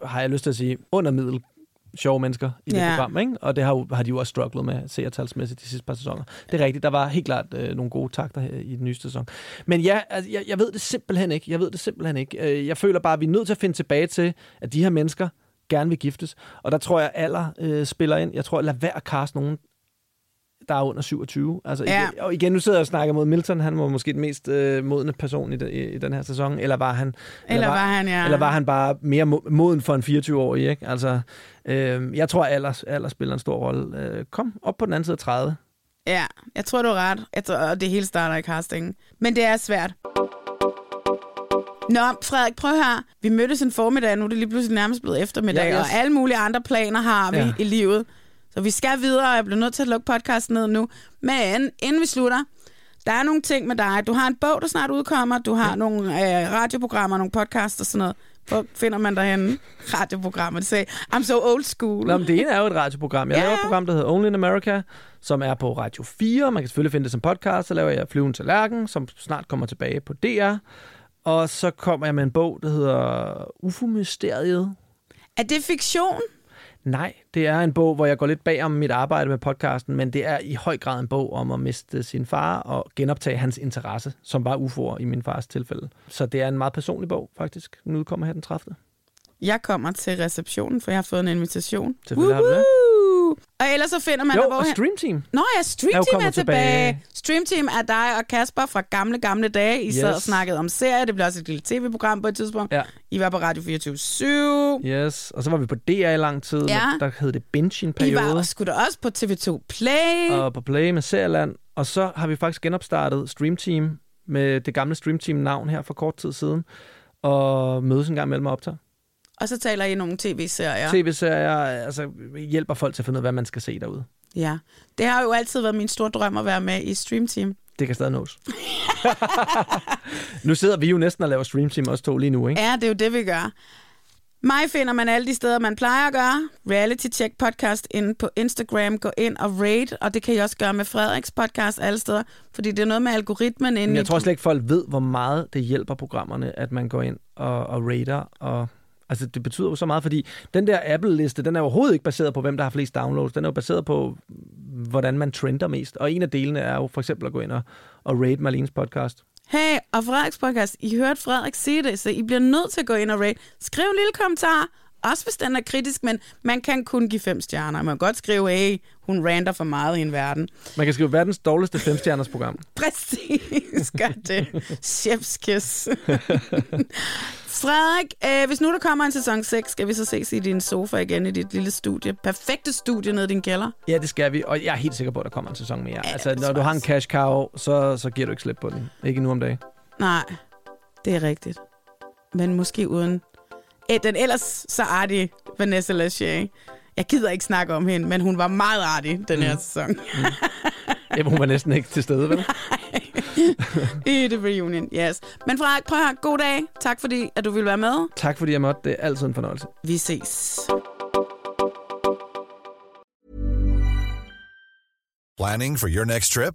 og, har jeg lyst til at sige, under middel sjove mennesker i det Ja. program, ikke? Og det har, jo, har de jo også strugglet med seertalsmæssigt de sidste par sæsoner. Det er rigtigt, der var helt klart øh, nogle gode takter her i den nye sæson. Men ja, altså, jeg, jeg ved det simpelthen ikke. Jeg ved det simpelthen ikke. Øh, Jeg føler bare, at vi er nødt til at finde tilbage til, at de her mennesker gerne vil giftes. Og der tror jeg, alder øh, spiller ind. Jeg tror, lad være at kaste nogen, der er under 27. Altså, Ja. igen, og igen, nu sidder jeg og snakker mod Milton. Han var måske den mest øh, modne person i, de, i, i den her sæson. Eller var han... Eller var han, ja. Eller var han bare mere mo- moden for en 24-årig, ikke? Altså, øh, jeg tror, alder, alder spiller en stor rolle. Øh, kom op på den anden side af 30. Ja, jeg tror, du er ret. Jeg tror, og det hele starter i castingen. Men det er svært. Nå, Frederik, prøv her. Vi mødtes en formiddag, nu er det lige pludselig nærmest blevet eftermiddag, Ja, yes. og alle mulige andre planer har vi Ja. i livet. Så vi skal videre, og jeg bliver nødt til at lukke podcasten ned nu. Men inden vi slutter, der er nogle ting med dig. Du har en bog, der snart udkommer. Du har ja. nogle øh, radioprogrammer, nogle podcasts og sådan noget. Hvor finder man dig henne? (laughs) Radioprogrammer, det sagde, I'm so old school. Nå, men det ene er jo et radioprogram. Jeg Ja. laver et program, der hedder Only in America, som er på Radio 4. Man kan selvfølgelig finde det som podcast. Så laver jeg Flyven til Lærken, som snart kommer tilbage på DR. Og så kommer jeg med en bog, der hedder UFO-mysteriet. Er det fiktion? Nej, det er en bog, hvor jeg går lidt bag om mit arbejde med podcasten, men det er i høj grad en bog om at miste sin far og genoptage hans interesse, som var UFO'er i min fars tilfælde. Så det er en meget personlig bog, faktisk. Den udkommer her den 30. Jeg kommer til receptionen, for jeg har fået en invitation. Selvfølgelig har du det. Og ellers så finder man Jo, og Stream Team. Nå ja, Stream er Team er kommet tilbage. tilbage. Stream Team er dig og Kasper fra gamle, gamle dage. I yes. sad og snakkede om serier. Det blev også et lille tv-program på et tidspunkt. Ja. I var på Radio 24 Yes, og så var vi på DR i lang tid. Ja. Der hed det Binge en I periode. var også, skulle da også på TV2 Play. og på Play med Serieland. Og så har vi faktisk genopstartet Stream Team med det gamle Stream Team navn her for kort tid siden. Og mødes en gang mellem og optager. Og så taler I nogle tv-serier. TV-serier altså, hjælper folk til at finde ud af, hvad man skal se derude. Ja. Det har jo altid været min store drøm at være med i Stream Team. Det kan stadig nås. (laughs) nu sidder vi jo næsten og laver Stream Team også to lige nu, ikke? Ja, det er jo det, vi gør. Mig finder man alle de steder, man plejer at gøre. Reality Check Podcast inde på Instagram. Gå ind og rate, og det kan I også gøre med Frederiks podcast alle steder, fordi det er noget med algoritmen inde Men i jeg tror slet ikke, folk ved, hvor meget det hjælper programmerne, at man går ind og, og rater. Og, altså, det betyder jo så meget, fordi den der Apple-liste, den er overhovedet ikke baseret på, hvem der har flest downloads. Den er jo baseret på, hvordan man trender mest. Og en af delene er jo for eksempel at gå ind og, og rate Marlenes podcast. Hey, og Frederiks podcast, I hørte Frederik sige det, så I bliver nødt til at gå ind og rate. Skriv en lille kommentar, også hvis den er kritisk, men man kan kun give fem stjerner. Man kan godt skrive, hey, hun ranter for meget i en verden. Man kan skrive verdens dårligste femstjerners program. (laughs) Præcis, gør det. Chef's kiss. (laughs) Frederik, øh, hvis nu der kommer en sæson 6, skal vi så ses i din sofa igen i dit lille studie. Perfekte studie nede i din kælder. Ja, det skal vi, og jeg er helt sikker på, at der kommer en sæson mere. Ja, altså, når du har en cash cow, så, så giver du ikke slip på den. Ikke nu om dagen. Nej, det er rigtigt. Men måske uden... Æ, den ellers så artige Vanessa Lachey. Jeg gider ikke snakke om hende, men hun var meget artig den her Mm. sæson. Jamen, hun var næsten ikke til stede, vel? (laughs) I The Reunion, yes. Men Frederik, prøv at. God dag. Tak fordi, at du ville være med. tak fordi jeg måtte. Det er altid en fornøjelse. Vi ses. Planning for your next trip?